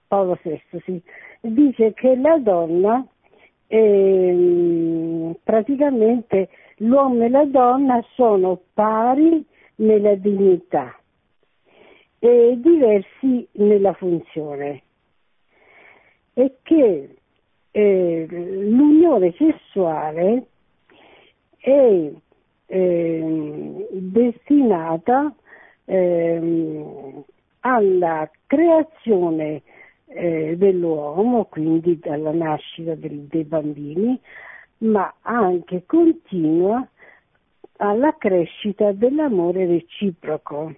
Paolo VI, sì, dice che la donna eh, praticamente l'uomo e la donna sono pari nella dignità e diversi nella funzione. E che eh, l'unione sessuale è eh, destinata eh, alla creazione eh, dell'uomo, quindi dalla nascita del, dei bambini, ma anche continua alla crescita dell'amore reciproco.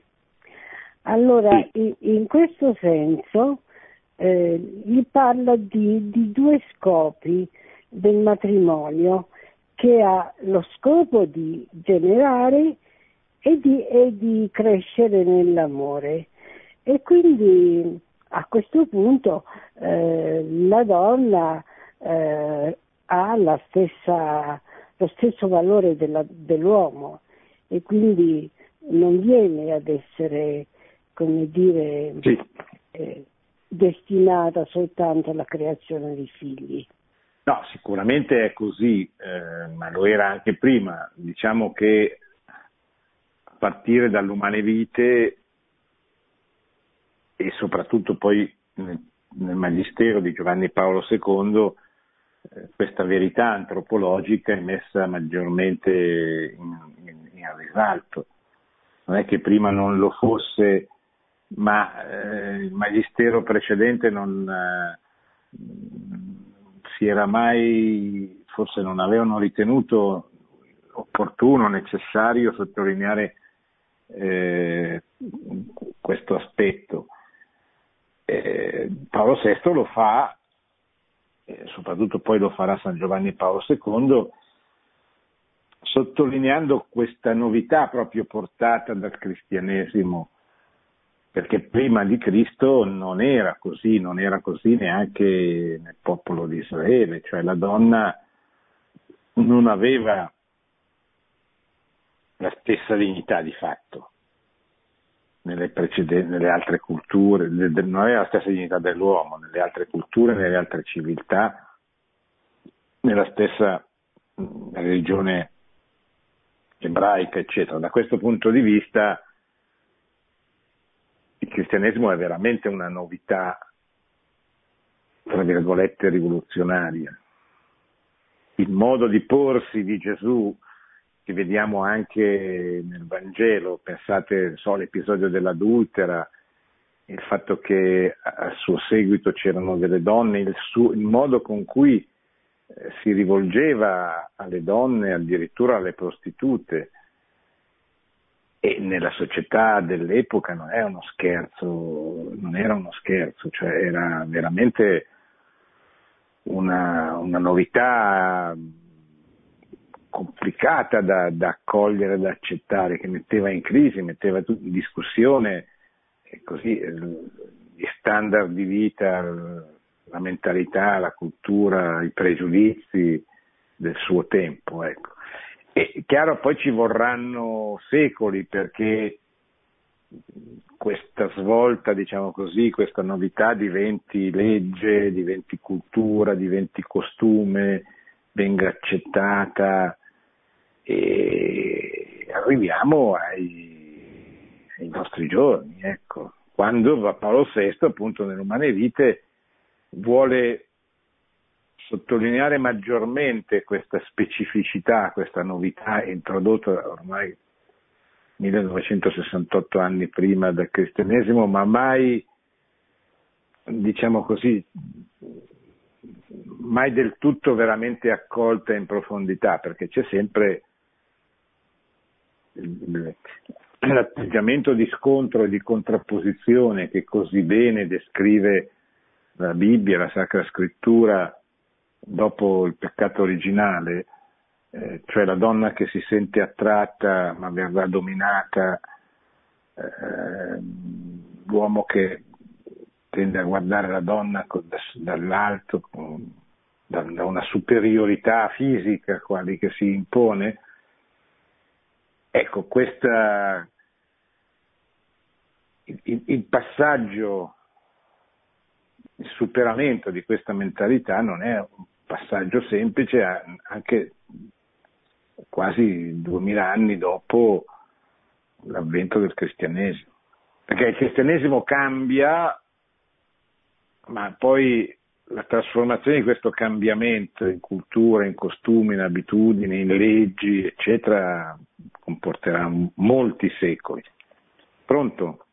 Allora, in, in questo senso, eh, gli parla di, di due scopi del matrimonio, che ha lo scopo di generare e di, e di crescere nell'amore. E quindi a questo punto eh, la donna eh, ha stessa, lo stesso valore della, dell'uomo e quindi non viene ad essere, come dire, sì. eh, destinata soltanto alla creazione di figli. No, sicuramente è così, eh, ma lo era anche prima. Diciamo che a partire dall'umane vite e soprattutto poi nel, Magistero di Giovanni Paolo II eh, questa verità antropologica è messa maggiormente in, in, in, risalto. Non è che prima non lo fosse, ma eh, il Magistero precedente non eh, si era mai, forse non avevano ritenuto opportuno, necessario sottolineare eh, questo aspetto. Eh, Paolo VI lo fa, eh, soprattutto poi lo farà San Giovanni Paolo II, sottolineando questa novità proprio portata dal cristianesimo, perché prima di Cristo non era così, non era così neanche nel popolo di Israele, cioè la donna non aveva la stessa dignità di fatto nelle, nelle altre culture, non aveva la stessa dignità dell'uomo, nelle altre culture, nelle altre civiltà, nella stessa religione ebraica, eccetera. Da questo punto di vista cristianesimo è veramente una novità, tra virgolette, rivoluzionaria. Il modo di porsi di Gesù che vediamo anche nel Vangelo, pensate so, all'episodio dell'adultera, il fatto che a suo seguito c'erano delle donne, il, suo, il modo con cui eh, si rivolgeva alle donne, addirittura alle prostitute, e nella società dell'epoca non era uno scherzo, non era uno scherzo, cioè era veramente una, una novità complicata da, da accogliere, da accettare, che metteva in crisi, metteva in discussione così, gli standard di vita, la mentalità, la cultura, i pregiudizi del suo tempo. Ecco. E chiaro poi ci vorranno secoli perché questa svolta, diciamo così, questa novità diventi legge, diventi cultura, diventi costume, venga accettata e arriviamo ai, ai nostri giorni, ecco. quando Paolo VI appunto nell'Umane Vite vuole sottolineare maggiormente questa specificità, questa novità introdotta ormai 1968 anni prima del cristianesimo, ma mai, diciamo così, mai del tutto veramente accolta in profondità, perché c'è sempre l'atteggiamento di scontro e di contrapposizione che così bene descrive la Bibbia, la Sacra Scrittura, dopo il peccato originale, eh, cioè la donna che si sente attratta ma verrà dominata, eh, l'uomo che tende a guardare la donna dall'alto, da una superiorità fisica quali che si impone, ecco, questa, il, il passaggio, il superamento di questa mentalità non è un passaggio semplice, anche quasi duemila anni dopo l'avvento del cristianesimo. Perché il cristianesimo cambia, ma poi la trasformazione di questo cambiamento in cultura, in costumi, in abitudini, in leggi, eccetera, comporterà molti secoli. Pronto?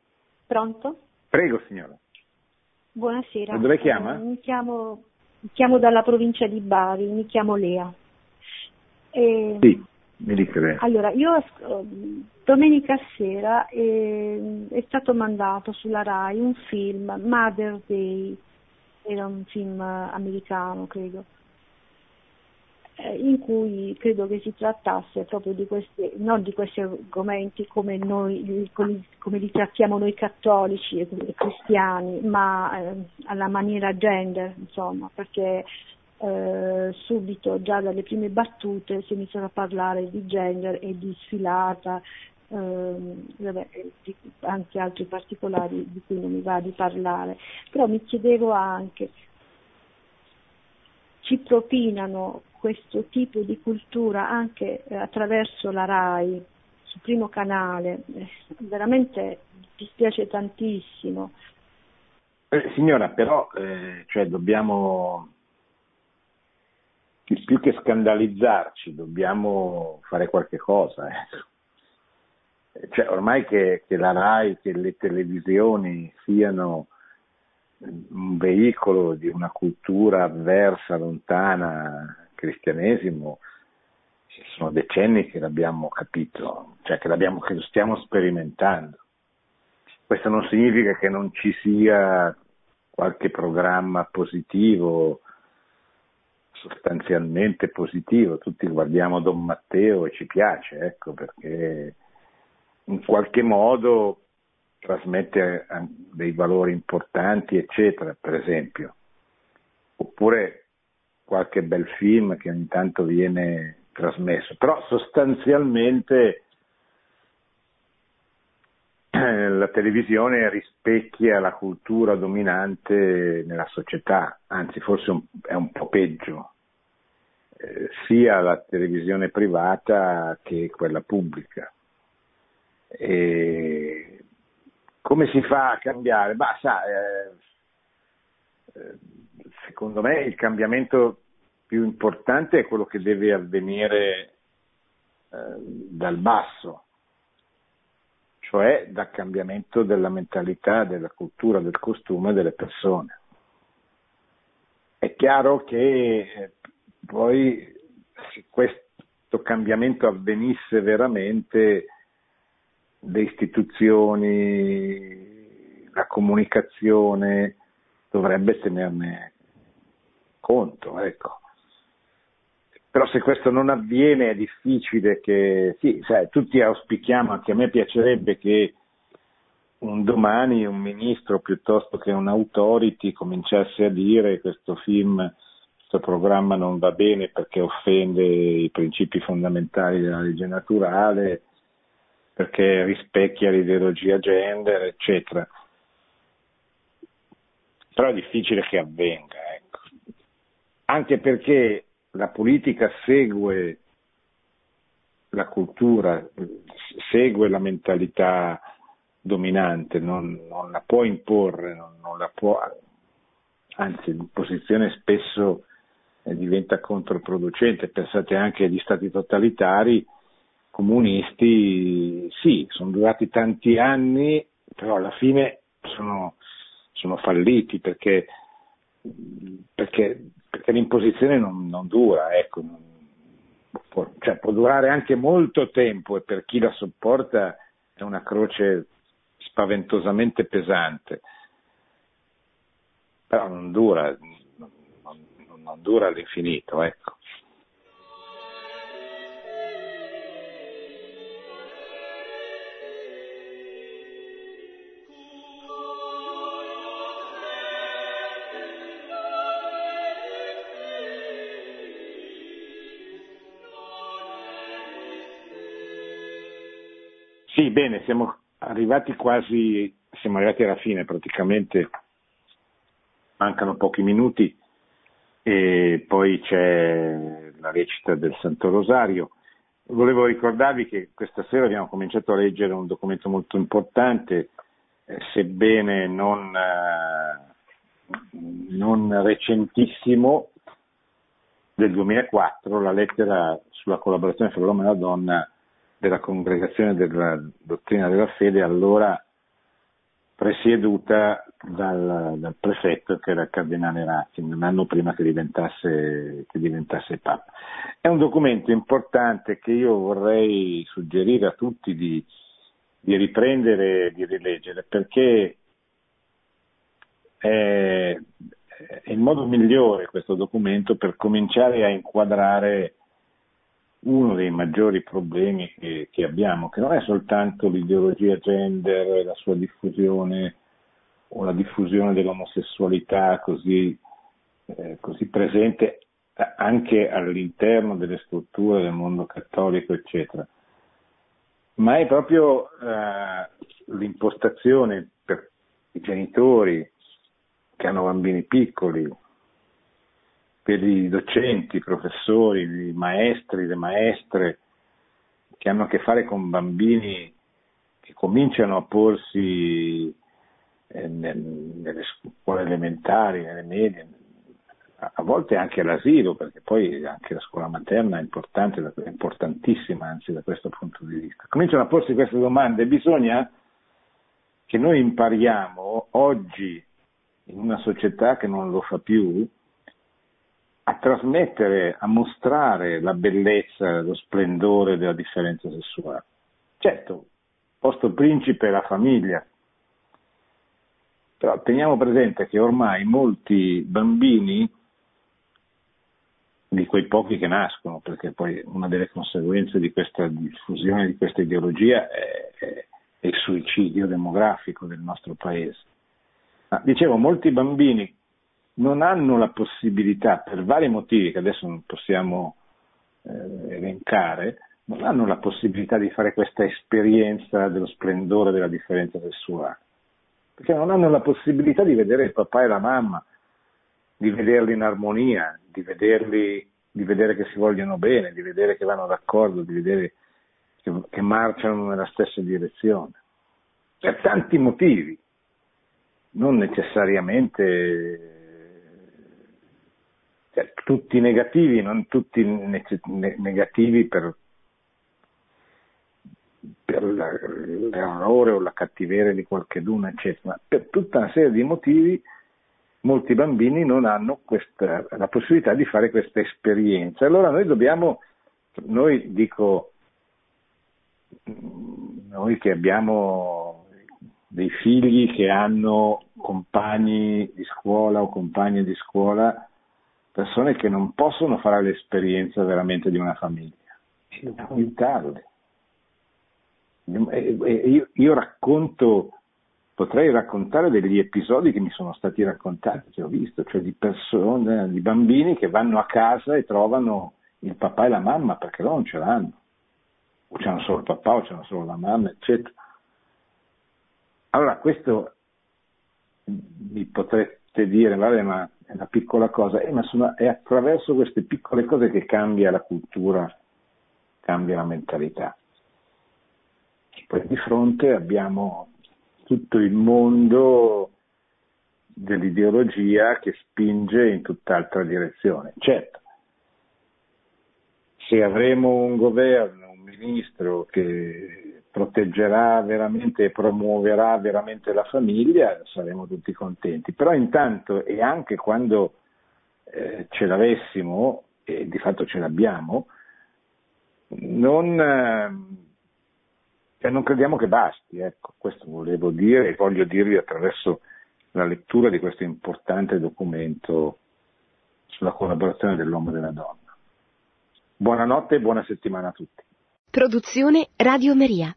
Pronto? Prego signora. Buonasera. Da dove chiama? Eh, mi, chiamo, mi chiamo dalla provincia di Bari, mi chiamo Lea. E, sì, mi dica Allora, io domenica sera eh, è stato mandato sulla RAI un film, Mother Day, era un film americano, credo, eh, in cui credo che si trattasse proprio di questi, non di questi argomenti come, noi, come li trattiamo noi cattolici e cristiani, ma eh, alla maniera gender, insomma, perché eh, subito già dalle prime battute si iniziano a parlare di gender e di sfilata eh, vabbè, di, anche altri particolari di cui non mi va di parlare, però mi chiedevo anche, ci propinano questo tipo di cultura anche eh, attraverso la RAI, sul primo canale, eh, veramente dispiace tantissimo. Eh, signora, però eh, cioè dobbiamo più che scandalizzarci, dobbiamo fare qualche cosa. Eh cioè, ormai che, che, la RAI, che le televisioni siano un veicolo di una cultura avversa, lontana cristianesimo, sono decenni che l'abbiamo capito, cioè che, l'abbiamo, che lo stiamo sperimentando. Questo non significa che non ci sia qualche programma positivo, sostanzialmente positivo, tutti guardiamo Don Matteo e ci piace, ecco, perché in qualche modo trasmette dei valori importanti, eccetera, per esempio. Oppure qualche bel film che ogni tanto viene trasmesso. Però sostanzialmente eh, la televisione rispecchia la cultura dominante nella società, anzi forse è un po' peggio, eh, sia la televisione privata che quella pubblica. E come si fa a cambiare? Bah, sa, eh, eh, secondo me il cambiamento più importante è quello che deve avvenire eh, dal basso, cioè dal cambiamento della mentalità, della cultura, del costume delle persone. È chiaro che eh, poi se questo cambiamento avvenisse veramente le istituzioni, la comunicazione dovrebbe tenerne conto, ecco. Però se questo non avviene è difficile che, sì, sai, tutti auspichiamo, anche a me piacerebbe che un domani un ministro piuttosto che un authority cominciasse a dire questo film, questo programma non va bene perché offende i principi fondamentali della legge naturale, perché rispecchia l'ideologia gender, eccetera. Però è difficile che avvenga. Anche perché la politica segue la cultura, segue la mentalità dominante, non, non la può imporre, non, non, la può, anzi l'imposizione spesso eh, diventa controproducente. Pensate anche agli stati totalitari comunisti, sì, sono durati tanti anni, però alla fine sono, sono falliti perché, perché, perché l'imposizione non, non dura, ecco, può, cioè, può durare anche molto tempo e per chi la sopporta è una croce spaventosamente pesante, però non dura, non, non dura all'infinito, ecco. Sì, bene, siamo arrivati quasi, siamo arrivati alla fine praticamente, mancano pochi minuti e poi c'è la recita del Santo Rosario. Volevo ricordarvi che questa sera abbiamo cominciato a leggere un documento molto importante, eh, sebbene non, eh, non recentissimo, del 2004, la lettera sulla collaborazione fra l'uomo e la donna della congregazione della dottrina della fede, allora presieduta dal, dal prefetto che era il cardinale Ratzinger, un anno prima che diventasse, che diventasse Papa. È un documento importante che io vorrei suggerire a tutti di, di riprendere di rileggere perché è, è il modo migliore questo documento per cominciare a inquadrare uno dei maggiori problemi che, che, abbiamo, che non è soltanto l'ideologia gender, la sua diffusione o la diffusione dell'omosessualità così, eh, così presente anche all'interno delle strutture del mondo cattolico, eccetera, ma è proprio eh, l'impostazione per i genitori che hanno bambini piccoli, per i docenti, i professori, i maestri, le maestre che hanno a che fare con bambini che cominciano a porsi eh, nelle scuole elementari, nelle medie, a volte anche all'asilo, perché poi anche la scuola materna è importante, è importantissima anzi da questo punto di vista. Cominciano a porsi queste domande bisogna che noi impariamo oggi in una società che non lo fa più, a trasmettere, a mostrare la bellezza, lo splendore della differenza sessuale. Certo, posto principe è la famiglia, però teniamo presente che ormai molti bambini, di quei pochi che nascono, perché poi una delle conseguenze di questa diffusione di questa ideologia è, è, è il suicidio demografico del nostro paese. Ma, dicevo, molti bambini non hanno la possibilità, per vari motivi che adesso non possiamo eh, elencare, non hanno la possibilità di fare questa esperienza dello splendore della differenza sessuale, perché non hanno la possibilità di vedere il papà e la mamma, di vederli in armonia, di, vederli, di vedere che si vogliono bene, di vedere che vanno d'accordo, di vedere che, che marciano nella stessa direzione, per tanti motivi, non necessariamente tutti negativi, non tutti ne- negativi per, per l'errore o la cattiveria di qualcheduno, eccetera, ma per tutta una serie di motivi molti bambini non hanno questa, la possibilità di fare questa esperienza. Allora noi dobbiamo, noi dico, noi che abbiamo dei figli che hanno compagni di scuola o compagne di scuola, persone che non possono fare l'esperienza veramente di una famiglia aiutarle. Io, io, racconto, potrei raccontare degli episodi che mi sono stati raccontati, che ho visto, cioè di persone, di bambini che vanno a casa e trovano il papà e la mamma perché loro non ce l'hanno, o c'hanno solo il papà o c'hanno solo la mamma, eccetera. Allora questo mi potrete volte dire, vabbè, ma è una piccola cosa, eh, ma sono, è attraverso queste piccole cose che cambia la cultura, cambia la mentalità. Poi di fronte abbiamo tutto il mondo dell'ideologia che spinge in tutt'altra direzione. Certo, se avremo un governo, un ministro che proteggerà veramente e promuoverà veramente la famiglia, saremo tutti contenti. Però intanto e anche quando eh, ce l'avessimo, e di fatto ce l'abbiamo, non, eh, non crediamo che basti, ecco, questo volevo dire e voglio dirvi attraverso la lettura di questo importante documento sulla collaborazione dell'uomo e della donna. Buonanotte e buona settimana a tutti. Produzione Radio Maria.